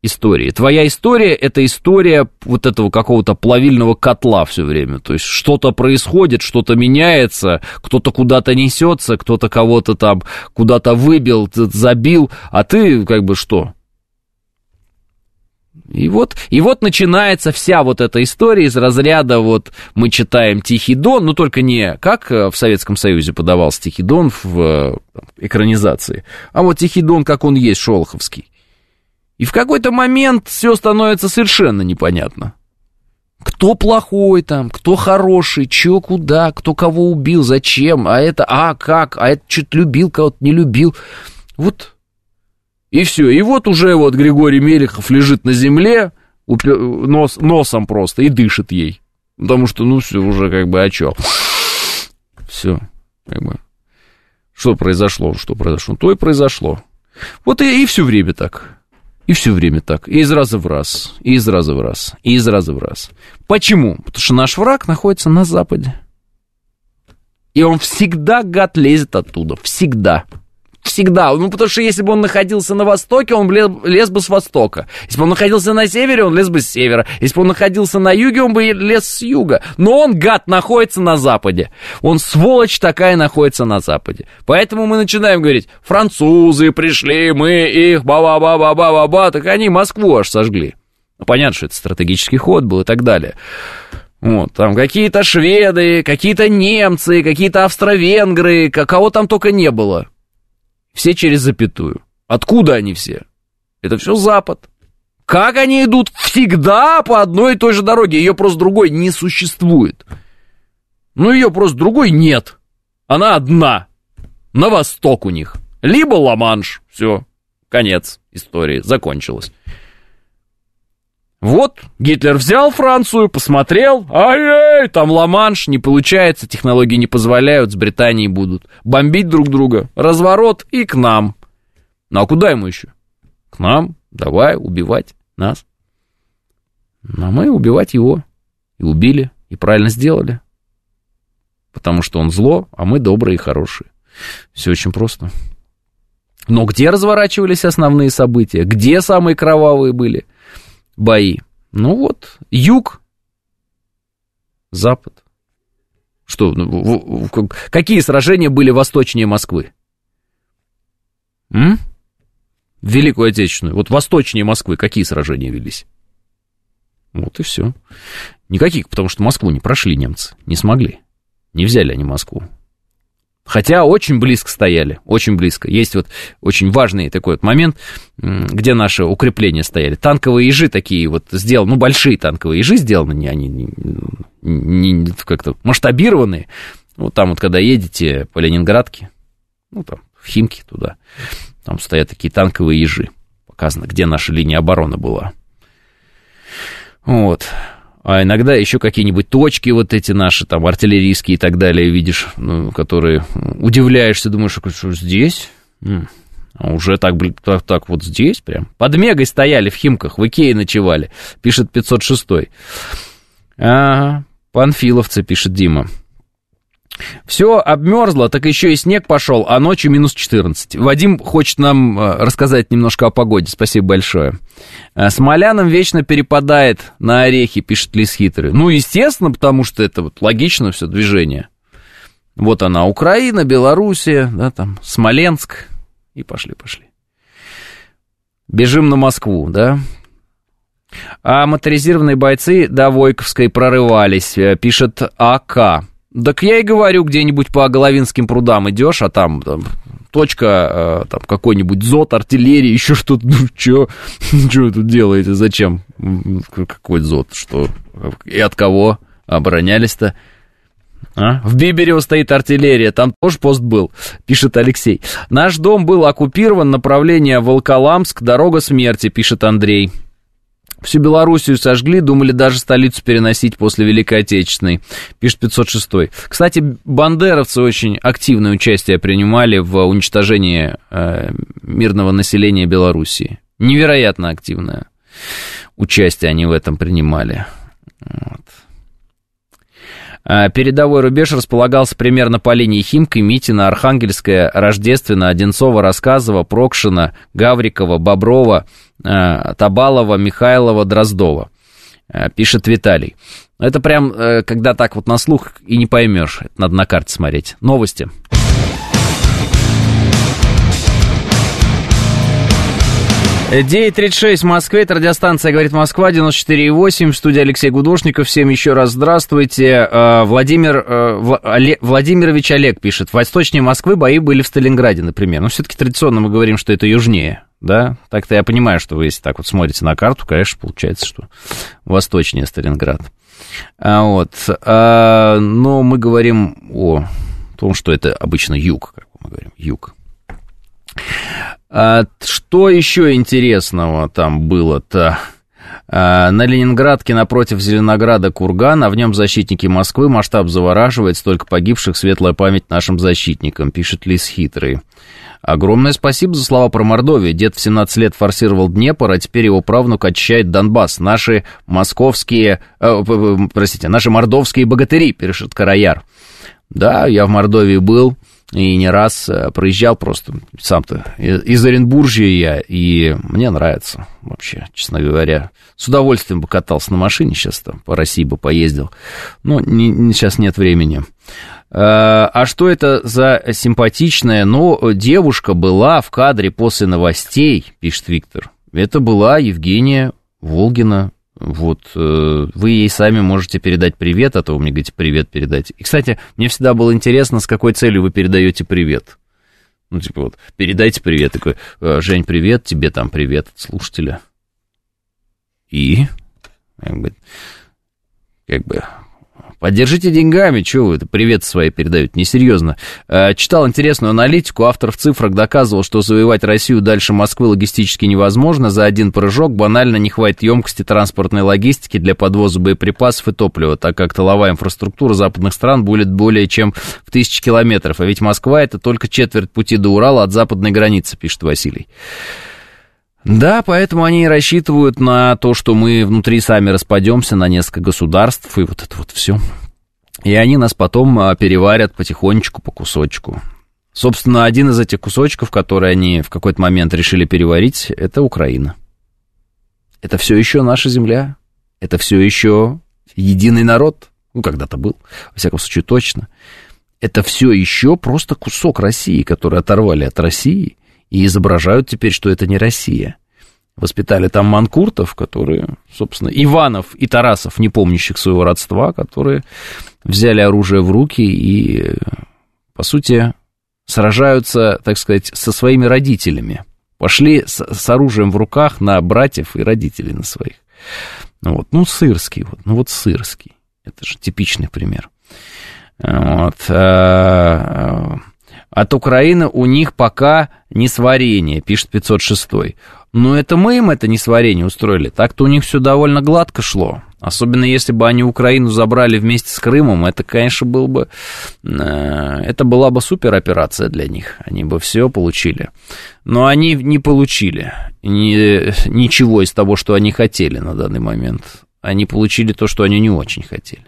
истории. Твоя история — это история вот этого какого-то плавильного котла все время. То есть что-то происходит, что-то меняется, кто-то куда-то несется, кто-то кого-то там куда-то выбил, забил, а ты как бы что? И вот, и вот начинается вся вот эта история из разряда вот мы читаем Тихий Дон, ну только не как э, в Советском Союзе подавался Тихий Дон в э, экранизации, а вот Тихий Дон, как он есть, Шолоховский. И в какой-то момент все становится совершенно непонятно. Кто плохой там, кто хороший, чё, куда, кто кого убил, зачем, а это, а как, а это что-то любил, кого-то не любил. Вот и все. И вот уже вот Григорий Мелехов лежит на земле, нос, носом просто, и дышит ей. Потому что, ну, все уже как бы, а чё? Все, как бы. Что произошло, что произошло? То и произошло. Вот и, и все время так. И все время так. И из раза в раз, и из раза в раз, и из раза в раз. Почему? Потому что наш враг находится на Западе. И он всегда, гад, лезет оттуда. Всегда. Всегда. Ну, потому что если бы он находился на востоке, он лез бы с востока. Если бы он находился на севере, он лез бы с севера. Если бы он находился на юге, он бы лез с юга. Но он, гад, находится на западе. Он, сволочь такая, находится на западе. Поэтому мы начинаем говорить, французы пришли, мы их, ба-ба-ба-ба-ба-ба, так они Москву аж сожгли. Ну, понятно, что это стратегический ход был и так далее. Вот, там какие-то шведы, какие-то немцы, какие-то австро-венгры, кого там только не было. Все через запятую. Откуда они все? Это все Запад. Как они идут? Всегда по одной и той же дороге. Ее просто другой не существует. Ну, ее просто другой нет. Она одна. На восток у них. Либо Ла-Манш. Все. Конец истории. Закончилось. Вот, Гитлер взял Францию, посмотрел, ай-ай, там Ла-Манш, не получается, технологии не позволяют, с Британией будут бомбить друг друга, разворот и к нам. Ну а куда ему еще? К нам, давай, убивать нас. Ну, а мы убивать его. И убили, и правильно сделали. Потому что он зло, а мы добрые и хорошие. Все очень просто. Но где разворачивались основные события? Где самые кровавые были? Бои. Ну вот, юг, запад. Что, ну, какие сражения были восточнее Москвы? М? Великую Отечественную. Вот восточнее Москвы какие сражения велись? Вот и все. Никаких, потому что Москву не прошли немцы, не смогли. Не взяли они Москву. Хотя очень близко стояли, очень близко. Есть вот очень важный такой вот момент, где наши укрепления стояли. Танковые ежи такие вот сделаны, ну, большие танковые ежи сделаны, не, они не, не, как-то масштабированные. Вот там вот, когда едете по Ленинградке, ну, там, в Химки туда, там стоят такие танковые ежи. Показано, где наша линия обороны была. Вот а иногда еще какие-нибудь точки вот эти наши, там, артиллерийские и так далее, видишь, ну, которые удивляешься, думаешь, что здесь? А уже так, так, так вот здесь прям. Под Мегой стояли в Химках, в Икее ночевали, пишет 506. Ага, панфиловцы, пишет Дима. Все обмерзло, так еще и снег пошел, а ночью минус 14. Вадим хочет нам э, рассказать немножко о погоде. Спасибо большое. Э, Смолянам вечно перепадает на орехи, пишет Лис Хитрый. Ну, естественно, потому что это вот логично все движение. Вот она, Украина, Белоруссия, да, там, Смоленск. И пошли-пошли. Бежим на Москву, да? А моторизированные бойцы до Войковской прорывались, э, пишет АК. Так я и говорю, где-нибудь по Головинским прудам идешь, а там, там точка, э, там какой-нибудь зод, артиллерии, еще что-то, ну что вы тут делаете, зачем? Какой зод, что? И от кого оборонялись-то? А? В Биберево стоит артиллерия, там тоже пост был, пишет Алексей. Наш дом был оккупирован, направление Волколамск, дорога смерти, пишет Андрей. Всю Белоруссию сожгли, думали даже столицу переносить после Великой Отечественной, пишет 506. Кстати, бандеровцы очень активное участие принимали в уничтожении э, мирного населения Белоруссии. Невероятно активное участие они в этом принимали. Вот. А, передовой рубеж располагался примерно по линии Химка, Митина, Архангельская, Рождественно, Одинцова, Рассказова, Прокшина, Гаврикова, Боброва, а, Табалова, Михайлова, Дроздова. А, пишет Виталий. Это прям, э, когда так вот на слух и не поймешь. Надо на карте смотреть. Новости. 9.36 в Москве, это радиостанция «Говорит Москва», 94.8, в студии Алексей Гудошников. Всем еще раз здравствуйте. А, Владимир Олег, Владимирович Олег пишет, восточнее Москвы бои были в Сталинграде, например. Но все-таки традиционно мы говорим, что это южнее, да? Так-то я понимаю, что вы, если так вот смотрите на карту, конечно, получается, что восточнее Сталинград. А, вот. А, но мы говорим о том, что это обычно юг, как мы говорим, юг. А, что еще интересного там было-то? А, на Ленинградке напротив Зеленограда курган, а в нем защитники Москвы. Масштаб завораживает, столько погибших, светлая память нашим защитникам, пишет Лис Хитрый. Огромное спасибо за слова про Мордовию. Дед в 17 лет форсировал Днепр, а теперь его правнук очищает Донбасс. Наши московские, э, простите, наши мордовские богатыри, пишет Караяр. Да, я в Мордовии был и не раз э, проезжал просто сам-то из Оренбуржья я, и мне нравится вообще, честно говоря. С удовольствием бы катался на машине сейчас там, по России бы поездил, но не, не, сейчас нет времени. А, а что это за симпатичная, но девушка была в кадре после новостей, пишет Виктор. Это была Евгения Волгина, вот, э, вы ей сами можете передать привет, а то вы мне говорите привет передать. И, кстати, мне всегда было интересно, с какой целью вы передаете привет. Ну, типа вот, передайте привет, такой, «Э, Жень, привет, тебе там привет от слушателя. И, как бы, как бы Поддержите деньгами, что вы это привет свои передаете, несерьезно. Э, читал интересную аналитику, автор в цифрах доказывал, что завоевать Россию дальше Москвы логистически невозможно. За один прыжок банально не хватит емкости транспортной логистики для подвоза боеприпасов и топлива, так как тыловая инфраструктура западных стран будет более чем в тысячи километров. А ведь Москва это только четверть пути до Урала от западной границы, пишет Василий. Да, поэтому они и рассчитывают на то, что мы внутри сами распадемся на несколько государств, и вот это вот все. И они нас потом а, переварят потихонечку по кусочку. Собственно, один из этих кусочков, который они в какой-то момент решили переварить, это Украина. Это все еще наша земля. Это все еще единый народ. Ну, когда-то был, во всяком случае, точно. Это все еще просто кусок России, который оторвали от России и изображают теперь, что это не Россия. Воспитали там манкуртов, которые, собственно, Иванов и Тарасов, не помнящих своего родства, которые взяли оружие в руки и, по сути, сражаются, так сказать, со своими родителями. Пошли с, с оружием в руках на братьев и родителей на своих. Ну, вот, ну, сырский, вот, ну вот сырский. Это же типичный пример. Вот. От Украины у них пока не сварение, пишет 506. Но это мы им это не сварение устроили. Так-то у них все довольно гладко шло. Особенно если бы они Украину забрали вместе с Крымом, это, конечно, был бы, э, это была бы супероперация для них. Они бы все получили. Но они не получили ни, ничего из того, что они хотели на данный момент. Они получили то, что они не очень хотели.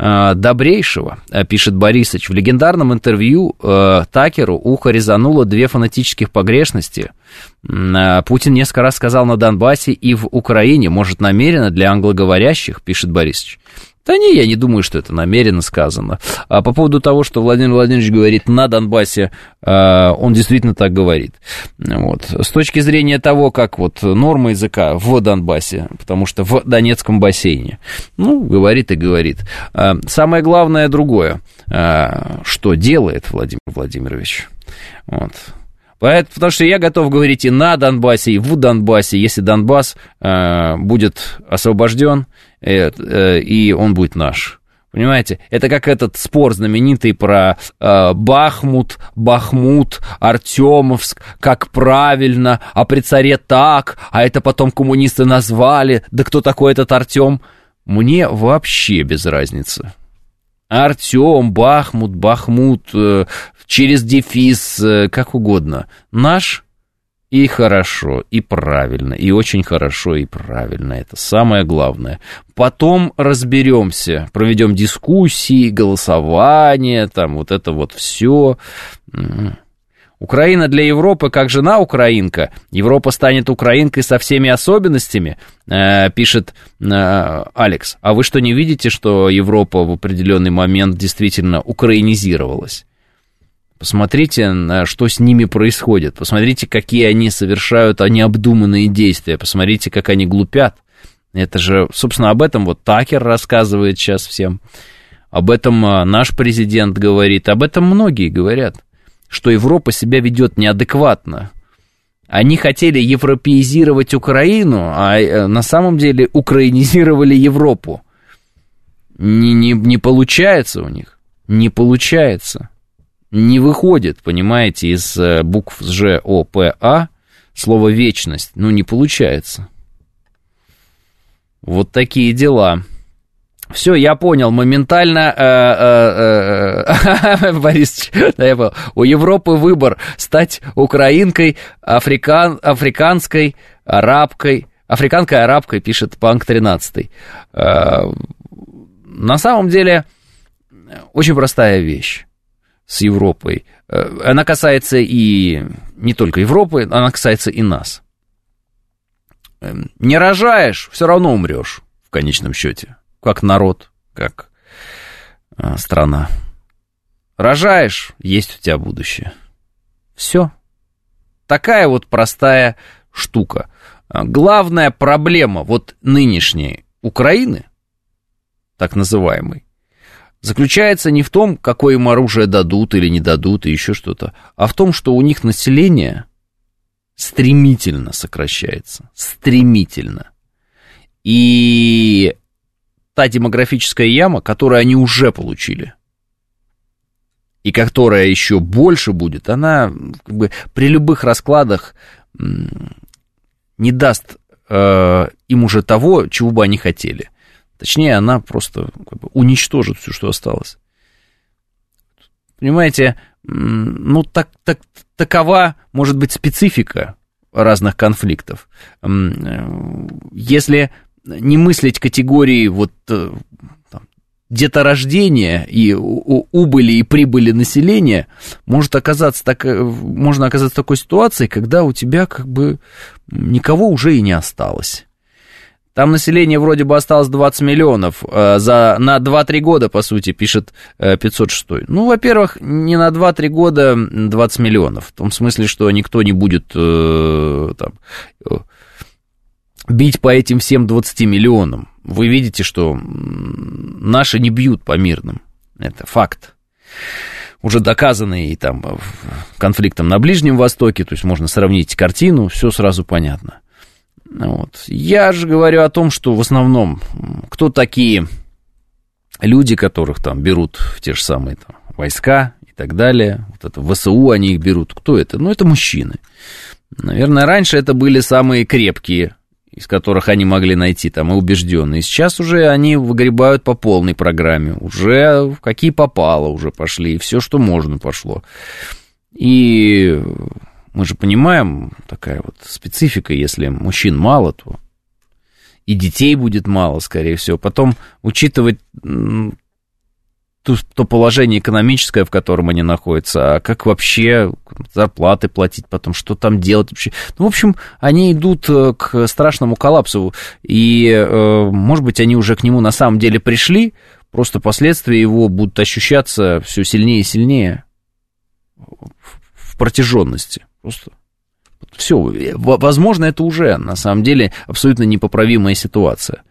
Э, добрейшего, э, пишет Борисович. В легендарном интервью э, Такеру ухо резануло две фанатических погрешности. Путин несколько раз сказал на Донбассе и в Украине, может, намеренно для англоговорящих, пишет Борисович. Да не, я не думаю, что это намеренно сказано. А по поводу того, что Владимир Владимирович говорит на Донбассе, а, он действительно так говорит. Вот. С точки зрения того, как вот норма языка в Донбассе, потому что в Донецком бассейне, ну, говорит и говорит. А, самое главное другое, а, что делает Владимир Владимирович. Вот. Поэтому, потому что я готов говорить и на Донбассе, и в Донбассе, если Донбасс э, будет освобожден, и он будет наш. Понимаете, это как этот спор знаменитый про э, Бахмут, Бахмут, Артемовск, как правильно, а при царе так, а это потом коммунисты назвали, да кто такой этот Артем? Мне вообще без разницы. Артем, Бахмут, Бахмут, э, через дефис, э, как угодно. Наш и хорошо, и правильно, и очень хорошо, и правильно. Это самое главное. Потом разберемся, проведем дискуссии, голосование, там вот это вот все. Украина для Европы как жена украинка. Европа станет украинкой со всеми особенностями, э, пишет э, Алекс. А вы что, не видите, что Европа в определенный момент действительно украинизировалась? Посмотрите, что с ними происходит. Посмотрите, какие они совершают необдуманные действия. Посмотрите, как они глупят. Это же, собственно, об этом вот Такер рассказывает сейчас всем. Об этом а, наш президент говорит. Об этом многие говорят. Что Европа себя ведет неадекватно. Они хотели европеизировать Украину, а э, на самом деле украинизировали Европу. Не, не, не получается у них. Не получается. Не выходит, понимаете, из э, букв Ж, О, П, А слово вечность. Ну, не получается. Вот такие дела. Все, я понял, моментально, э, э, Борис, у Европы выбор стать украинкой, африкан, африканской, арабкой, африканкой, арабкой, пишет Панк 13. На самом деле, очень простая вещь с Европой. Она касается и не только Европы, она касается и нас. Эм, не рожаешь, все равно умрешь в конечном счете. Как народ, как э, страна. Рожаешь, есть у тебя будущее. Все. Такая вот простая штука. А главная проблема вот нынешней Украины, так называемой, заключается не в том, какое им оружие дадут или не дадут и еще что-то, а в том, что у них население стремительно сокращается. Стремительно. И та демографическая яма, которую они уже получили, и которая еще больше будет, она как бы, при любых раскладах не даст э, им уже того, чего бы они хотели. Точнее, она просто как бы, уничтожит все, что осталось. Понимаете, ну, так, так, такова, может быть, специфика разных конфликтов. Э, если не мыслить категории вот э, там, деторождения и убыли и прибыли населения, может оказаться так, э, можно оказаться в такой ситуации, когда у тебя как бы никого уже и не осталось. Там население вроде бы осталось 20 миллионов э, за, на 2-3 года, по сути, пишет э, 506. Ну, во-первых, не на 2-3 года 20 миллионов. В том смысле, что никто не будет э, там, э, бить по этим всем 20 миллионам. Вы видите, что наши не бьют по мирным. Это факт. Уже доказанный там конфликтом на Ближнем Востоке, то есть можно сравнить картину, все сразу понятно. Вот. Я же говорю о том, что в основном, кто такие люди, которых там берут в те же самые там, войска и так далее, вот это ВСУ они их берут, кто это? Ну, это мужчины. Наверное, раньше это были самые крепкие, из которых они могли найти там и убежденные. Сейчас уже они выгребают по полной программе, уже какие попало уже пошли, и все, что можно, пошло. И мы же понимаем, такая вот специфика, если мужчин мало, то и детей будет мало, скорее всего. Потом учитывать то, то положение экономическое, в котором они находятся, а как вообще зарплаты платить потом, что там делать вообще. Ну, в общем, они идут э, к страшному коллапсу, и, э, может быть, они уже к нему на самом деле пришли, просто последствия его будут ощущаться все сильнее и сильнее в протяженности. Просто все, возможно, это уже на самом деле абсолютно непоправимая ситуация.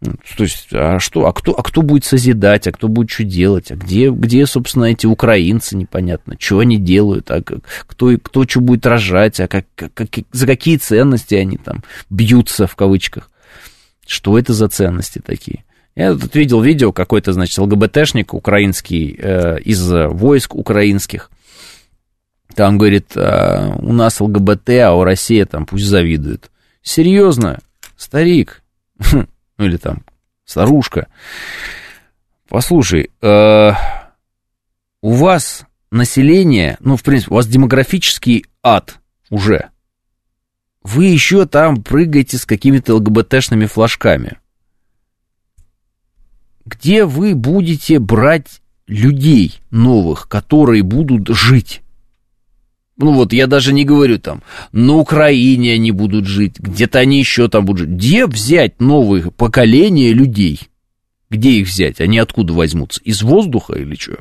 Ну, то есть, а что, а кто, а кто будет созидать, а кто будет что делать, а где, где, собственно, эти украинцы, непонятно, что они делают, а кто, кто что будет рожать, а как, как, за какие ценности они там бьются, в кавычках. Что это за ценности такие? Я тут видел видео, какой-то, значит, ЛГБТшник украинский, э, из войск украинских, там, говорит, «А, у нас ЛГБТ, а у России там пусть завидуют. Серьезно, старик, ну или там старушка, послушай, э, у вас население, ну, в принципе, у вас демографический ад уже. Вы еще там прыгаете с какими-то ЛГБТшными флажками. Где вы будете брать людей новых, которые будут жить? Ну вот, я даже не говорю там, на Украине они будут жить, где-то они еще там будут жить. Где взять новые поколения людей? Где их взять? Они откуда возьмутся? Из воздуха или что?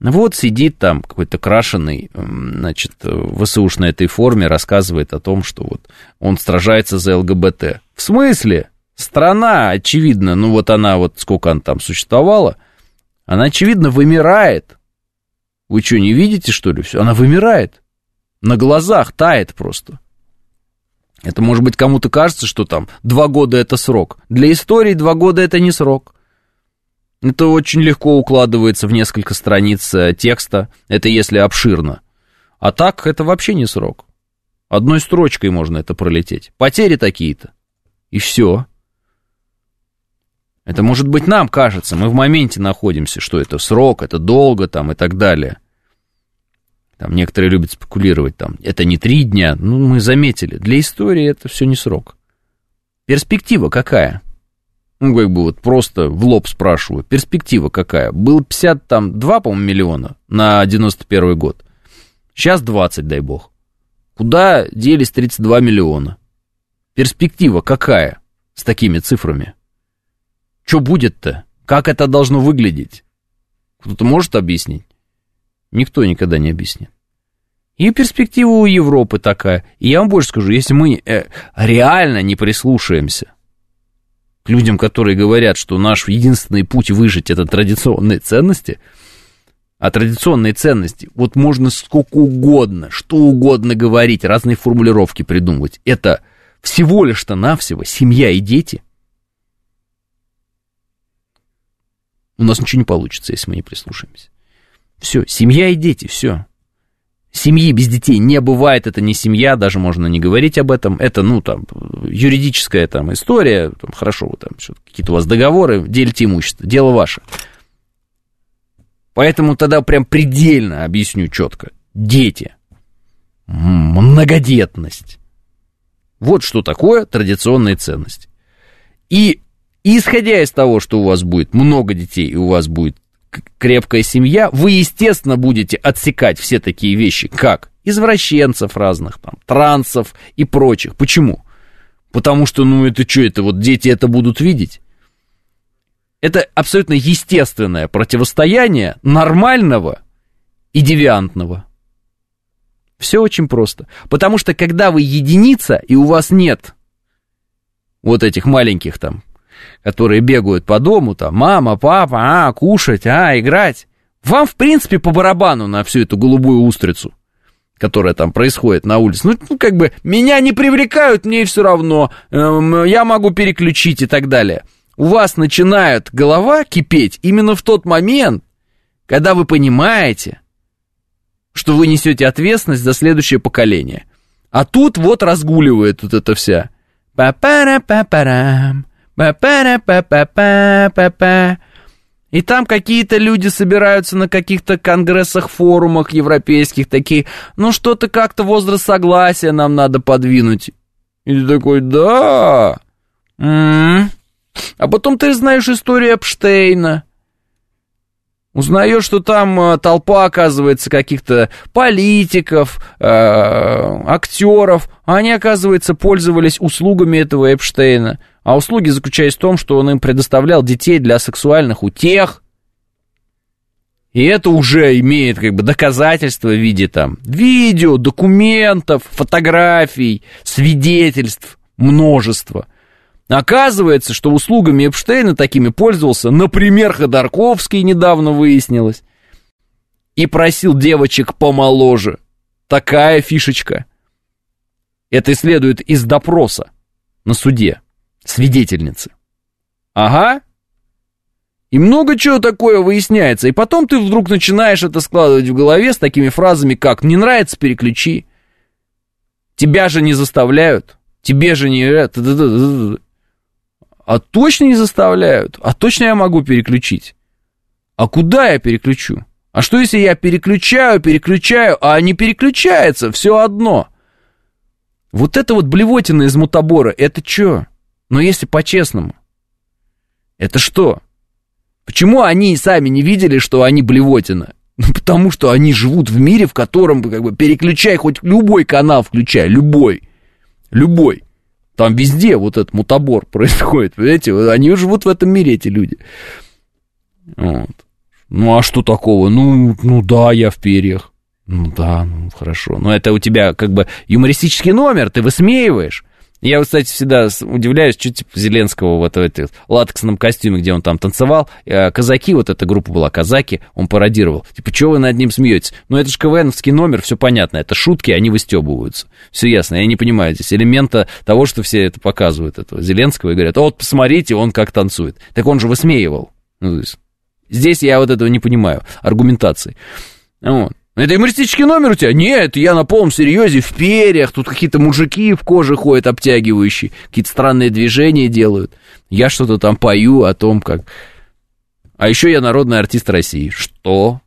Вот сидит там какой-то крашеный, значит, ВСУш на этой форме рассказывает о том, что вот он сражается за ЛГБТ. В смысле? Страна, очевидно, ну вот она вот сколько она там существовала, она, очевидно, вымирает. Вы что, не видите, что ли, все? Она вымирает. На глазах тает просто. Это, может быть, кому-то кажется, что там два года это срок. Для истории два года это не срок. Это очень легко укладывается в несколько страниц э, текста, это если обширно. А так это вообще не срок. Одной строчкой можно это пролететь. Потери такие-то. И все. Это может быть нам кажется, мы в моменте находимся, что это срок, это долго там и так далее. Там некоторые любят спекулировать, там, это не три дня, ну, мы заметили. Для истории это все не срок. Перспектива какая? ну, как бы вот просто в лоб спрашиваю, перспектива какая? Был 52, по-моему, миллиона на 91 год. Сейчас 20, дай бог. Куда делись 32 миллиона? Перспектива какая с такими цифрами? Что будет-то? Как это должно выглядеть? Кто-то может объяснить? Никто никогда не объяснит. И перспектива у Европы такая. И я вам больше скажу, если мы э, реально не прислушаемся к людям, которые говорят, что наш единственный путь выжить это традиционные ценности, а традиционные ценности, вот можно сколько угодно, что угодно говорить, разные формулировки придумывать. Это всего лишь-то навсего семья и дети. У нас ничего не получится, если мы не прислушаемся. Все, семья и дети, все. Семьи без детей не бывает, это не семья, даже можно не говорить об этом. Это, ну, там, юридическая там история, там, хорошо, вы там, какие-то у вас договоры, делите имущество, дело ваше. Поэтому тогда прям предельно объясню четко. Дети, многодетность. Вот что такое традиционные ценности. И исходя из того, что у вас будет много детей, и у вас будет крепкая семья, вы, естественно, будете отсекать все такие вещи, как извращенцев разных, там, трансов и прочих. Почему? Потому что, ну, это что, это вот дети это будут видеть? Это абсолютно естественное противостояние нормального и девиантного. Все очень просто. Потому что когда вы единица, и у вас нет вот этих маленьких там которые бегают по дому, там, мама, папа, а, кушать, а, играть. Вам, в принципе, по барабану на всю эту голубую устрицу, которая там происходит на улице. Ну, ну как бы, меня не привлекают, мне все равно, эм, я могу переключить и так далее. У вас начинает голова кипеть именно в тот момент, когда вы понимаете, что вы несете ответственность за следующее поколение. А тут вот разгуливает вот это вся. Па-пара-па-парам. И там какие-то люди собираются на каких-то конгрессах, форумах европейских, такие, ну что-то как-то возраст согласия нам надо подвинуть. И ты такой, да. М-м-м. А потом ты знаешь историю Эпштейна. Узнаешь, что там э, толпа, оказывается, каких-то политиков, э, актеров. Они, оказывается, пользовались услугами этого Эпштейна. А услуги заключались в том, что он им предоставлял детей для сексуальных утех. И это уже имеет как бы доказательства в виде там видео, документов, фотографий, свидетельств, множество. Оказывается, что услугами Эпштейна такими пользовался, например, Ходорковский, недавно выяснилось, и просил девочек помоложе. Такая фишечка. Это следует из допроса на суде свидетельницы. Ага. И много чего такое выясняется. И потом ты вдруг начинаешь это складывать в голове с такими фразами, как «не нравится, переключи», «тебя же не заставляют», «тебе же не...» А точно не заставляют? А точно я могу переключить? А куда я переключу? А что если я переключаю, переключаю, а не переключается, все одно? Вот это вот блевотина из мутабора, это что? Но если по-честному, это что? Почему они сами не видели, что они блевотина? Ну, потому что они живут в мире, в котором, как бы, переключай хоть любой канал, включай, любой, любой. Там везде вот этот мутабор происходит, понимаете? Они живут в этом мире, эти люди. Вот. Ну, а что такого? Ну, ну да, я в перьях. Ну да, ну хорошо. Но это у тебя как бы юмористический номер, ты высмеиваешь. Я, кстати, всегда удивляюсь, что типа Зеленского вот в этом латексном костюме, где он там танцевал, э, казаки, вот эта группа была, казаки, он пародировал. Типа, что вы над ним смеетесь? Ну, это же КВНовский номер, все понятно, это шутки, они выстебываются. Все ясно, я не понимаю здесь элемента того, что все это показывают, этого Зеленского, и говорят, вот, посмотрите, он как танцует. Так он же высмеивал. Ну, здесь я вот этого не понимаю, аргументации. Вот. Это юмористический номер у тебя? Нет, я на полном серьезе, в перьях, тут какие-то мужики в коже ходят обтягивающие, какие-то странные движения делают. Я что-то там пою о том, как... А еще я народный артист России. Что?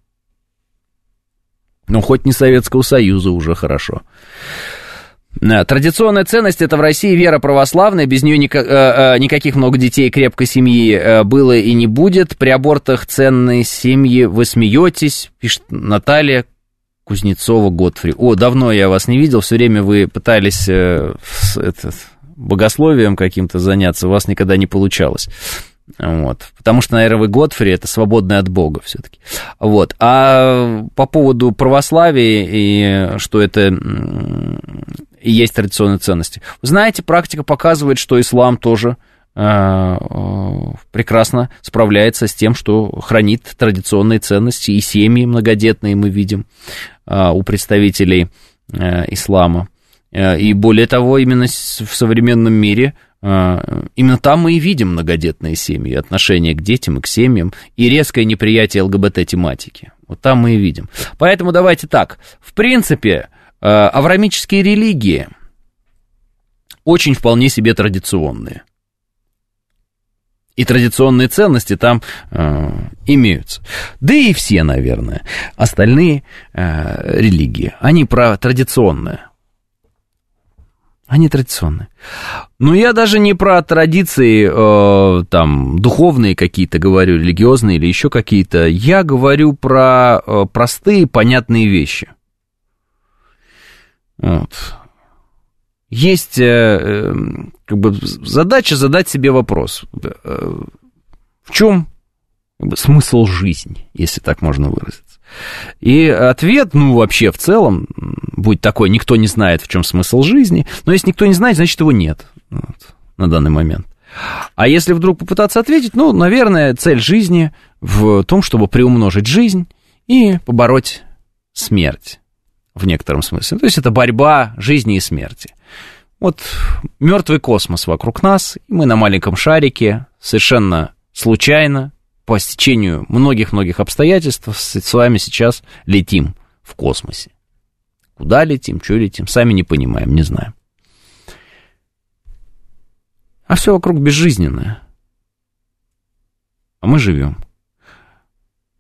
Ну, хоть не Советского Союза уже хорошо. Традиционная ценность это в России вера православная, без нее э, э, никаких много детей крепкой семьи э, было и не будет. При абортах ценные семьи вы смеетесь, пишет Наталья Кузнецова Готфри. О, давно я вас не видел, все время вы пытались э, с, это, богословием каким-то заняться, у вас никогда не получалось. Вот. Потому что, наверное, вы Готфри это свободный от Бога все-таки. Вот. А по поводу православия и что это и есть традиционные ценности. Знаете, практика показывает, что ислам тоже прекрасно справляется с тем, что хранит традиционные ценности и семьи многодетные мы видим э, у представителей э, ислама. И более того, именно в современном мире именно там мы и видим многодетные семьи, отношение к детям и к семьям, и резкое неприятие ЛГБТ-тематики. Вот там мы и видим. Поэтому давайте так. В принципе, аврамические религии очень вполне себе традиционные – и традиционные ценности там э, имеются. Да и все, наверное, остальные э, религии, они про традиционное. Они традиционные. Но я даже не про традиции, э, там, духовные какие-то говорю, религиозные или еще какие-то. Я говорю про э, простые, понятные вещи. Вот. Есть э, эм, как бы задача задать себе вопрос. Э, в чем как бы, смысл жизни, если так можно выразиться? И ответ, ну, вообще в целом, будет такой, никто не знает, в чем смысл жизни, но если никто не знает, значит, его нет вот, на данный момент. А если вдруг попытаться ответить, ну, наверное, цель жизни в том, чтобы приумножить жизнь и побороть смерть в некотором смысле. То есть это борьба жизни и смерти. Вот мертвый космос вокруг нас, и мы на маленьком шарике, совершенно случайно, по стечению многих-многих обстоятельств, с вами сейчас летим в космосе. Куда летим, что летим, сами не понимаем, не знаем. А все вокруг безжизненное. А мы живем.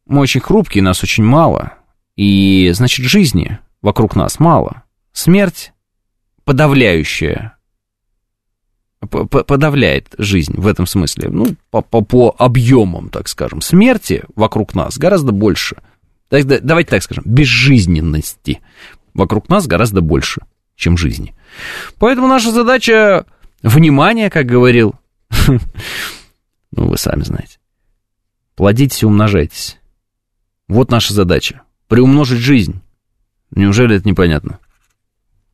Мы очень хрупкие, нас очень мало. И, значит, жизни вокруг нас мало. Смерть подавляющая подавляет жизнь в этом смысле, ну, по, по, по объемам, так скажем, смерти вокруг нас гораздо больше. Давайте так скажем, безжизненности вокруг нас гораздо больше, чем жизни. Поэтому наша задача внимание, как говорил, ну, вы сами знаете, плодитесь и умножайтесь. Вот наша задача, приумножить жизнь. Неужели это непонятно?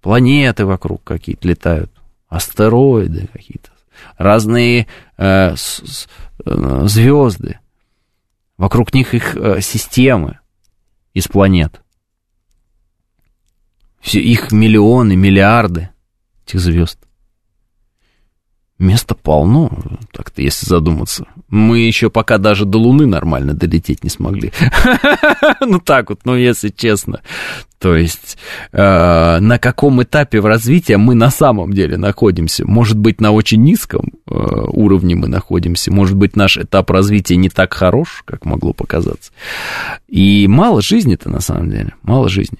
Планеты вокруг какие-то летают, астероиды какие-то, разные э, с, э, звезды. Вокруг них их э, системы из планет. Все, их миллионы, миллиарды этих звезд. Места полно, так-то, если задуматься. Мы еще пока даже до Луны нормально долететь не смогли. Ну так вот, ну если честно. То есть э, на каком этапе в развитии мы на самом деле находимся? Может быть, на очень низком э, уровне мы находимся, может быть, наш этап развития не так хорош, как могло показаться. И мало жизни-то на самом деле, мало жизни.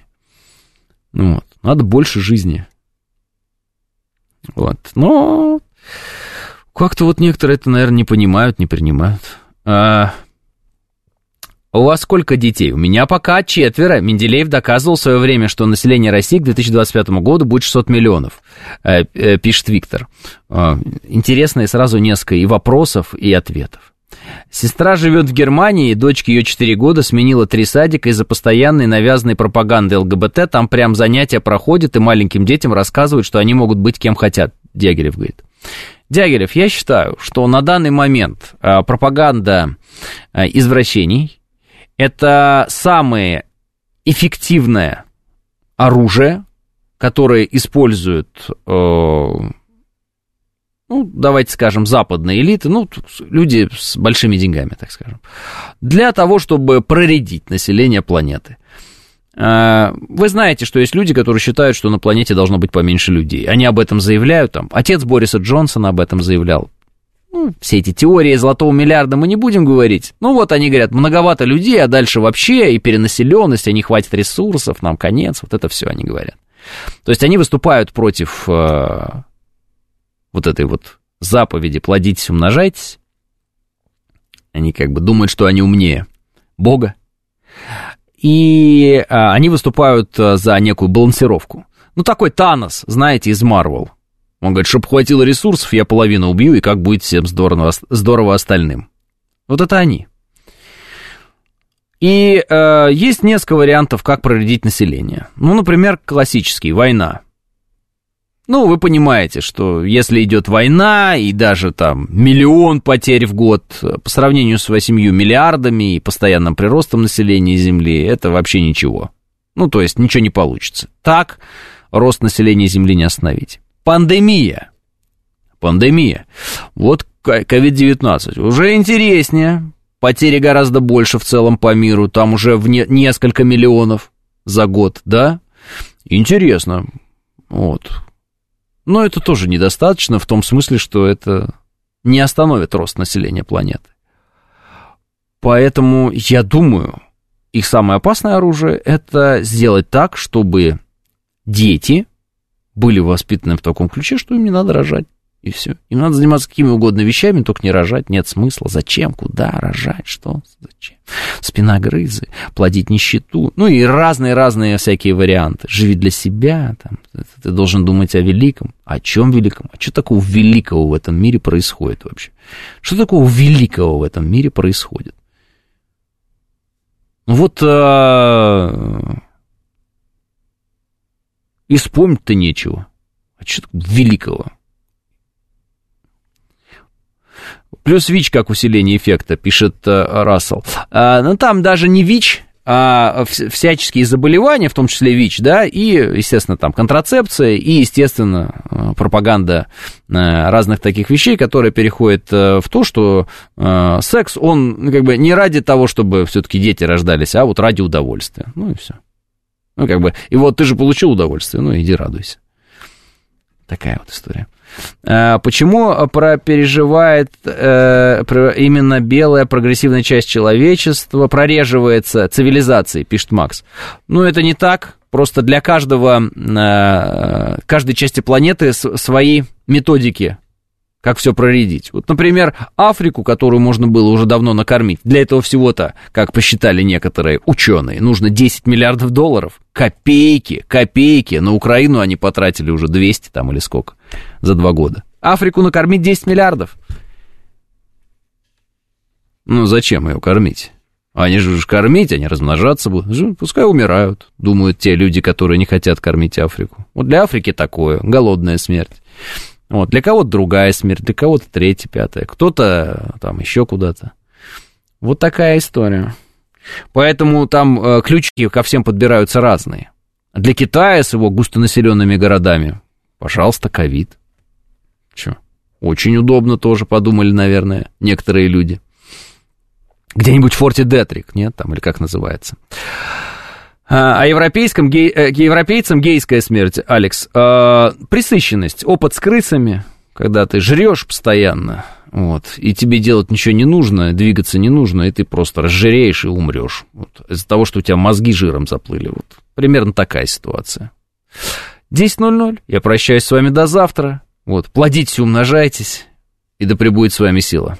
Ну вот, надо больше жизни. Вот, но как-то вот некоторые это, наверное, не понимают, не принимают. А, у вас сколько детей? У меня пока четверо. Менделеев доказывал в свое время, что население России к 2025 году будет 600 миллионов, э, э, пишет Виктор. Э, интересно и сразу несколько и вопросов, и ответов. Сестра живет в Германии, дочке ее 4 года, сменила три садика из-за постоянной навязанной пропаганды ЛГБТ. Там прям занятия проходят, и маленьким детям рассказывают, что они могут быть кем хотят, Дягилев говорит. Дягилев, я считаю, что на данный момент а, пропаганда а, извращений – это самое эффективное оружие, которое используют э, ну, давайте скажем, западные элиты, ну, люди с большими деньгами, так скажем, для того, чтобы проредить население планеты. А, вы знаете, что есть люди, которые считают, что на планете должно быть поменьше людей. Они об этом заявляют, там, отец Бориса Джонсона об этом заявлял. Ну, все эти теории золотого миллиарда мы не будем говорить. Ну, вот они говорят, многовато людей, а дальше вообще и перенаселенность, а не хватит ресурсов, нам конец, вот это все они говорят. То есть они выступают против э, вот этой вот заповеди «плодитесь, умножайтесь», они как бы думают, что они умнее Бога, и а, они выступают а, за некую балансировку. Ну, такой Танос, знаете, из Марвел. Он говорит, чтобы хватило ресурсов, я половину убью, и как будет всем здорово, здорово остальным. Вот это они. И э, есть несколько вариантов, как проредить население. Ну, например, классический, война. Ну, вы понимаете, что если идет война и даже там миллион потерь в год по сравнению с 8 миллиардами и постоянным приростом населения Земли, это вообще ничего. Ну, то есть ничего не получится. Так рост населения Земли не остановить. Пандемия. Пандемия. Вот COVID-19. Уже интереснее. Потери гораздо больше в целом по миру. Там уже в не, несколько миллионов за год, да? Интересно. Вот. Но это тоже недостаточно в том смысле, что это не остановит рост населения планеты. Поэтому я думаю, их самое опасное оружие – это сделать так, чтобы дети были воспитаны в таком ключе, что им не надо рожать и все. Им надо заниматься какими угодно вещами, только не рожать, нет смысла. Зачем, куда рожать, что, зачем? Спина грызы, плодить нищету, ну и разные-разные всякие варианты. Живи для себя, там, ты должен думать о великом. О чем великом? А что такого великого в этом мире происходит вообще? Что такого великого в этом мире происходит? Ну вот а... и вспомнить-то нечего. А что великого? Плюс ВИЧ как усиление эффекта, пишет э, Рассел. А, ну, там даже не ВИЧ, а всяческие заболевания, в том числе ВИЧ, да, и, естественно, там контрацепция, и, естественно, э, пропаганда э, разных таких вещей, которые переходят в то, что секс, он ну, как бы не ради того, чтобы все-таки дети рождались, а вот ради удовольствия. Ну и все. Ну, как бы, и вот ты же получил удовольствие, ну иди радуйся. Такая вот история. А, почему переживает э, именно белая прогрессивная часть человечества, прореживается цивилизацией, пишет Макс? Ну, это не так. Просто для каждого, э, каждой части планеты свои методики как все проредить. Вот, например, Африку, которую можно было уже давно накормить, для этого всего-то, как посчитали некоторые ученые, нужно 10 миллиардов долларов. Копейки, копейки. На Украину они потратили уже 200 там или сколько за два года. Африку накормить 10 миллиардов. Ну, зачем ее кормить? Они же уж кормить, они размножаться будут. Пускай умирают, думают те люди, которые не хотят кормить Африку. Вот для Африки такое, голодная смерть. Вот, для кого-то другая смерть, для кого-то третья, пятая, кто-то там еще куда-то. Вот такая история. Поэтому там э, ключики ко всем подбираются разные. Для Китая с его густонаселенными городами, пожалуйста, ковид. Че? Очень удобно тоже, подумали, наверное, некоторые люди. Где-нибудь в форте Детрик, нет, там, или как называется. А, а европейском, гей, э, европейцам гейская смерть, Алекс, э, присыщенность, опыт с крысами, когда ты жрешь постоянно, вот, и тебе делать ничего не нужно, двигаться не нужно, и ты просто разжиреешь и умрешь. Вот, из-за того, что у тебя мозги жиром заплыли. Вот, примерно такая ситуация. 10.00. Я прощаюсь с вами до завтра. Вот, плодитесь, умножайтесь, и да пребудет с вами сила.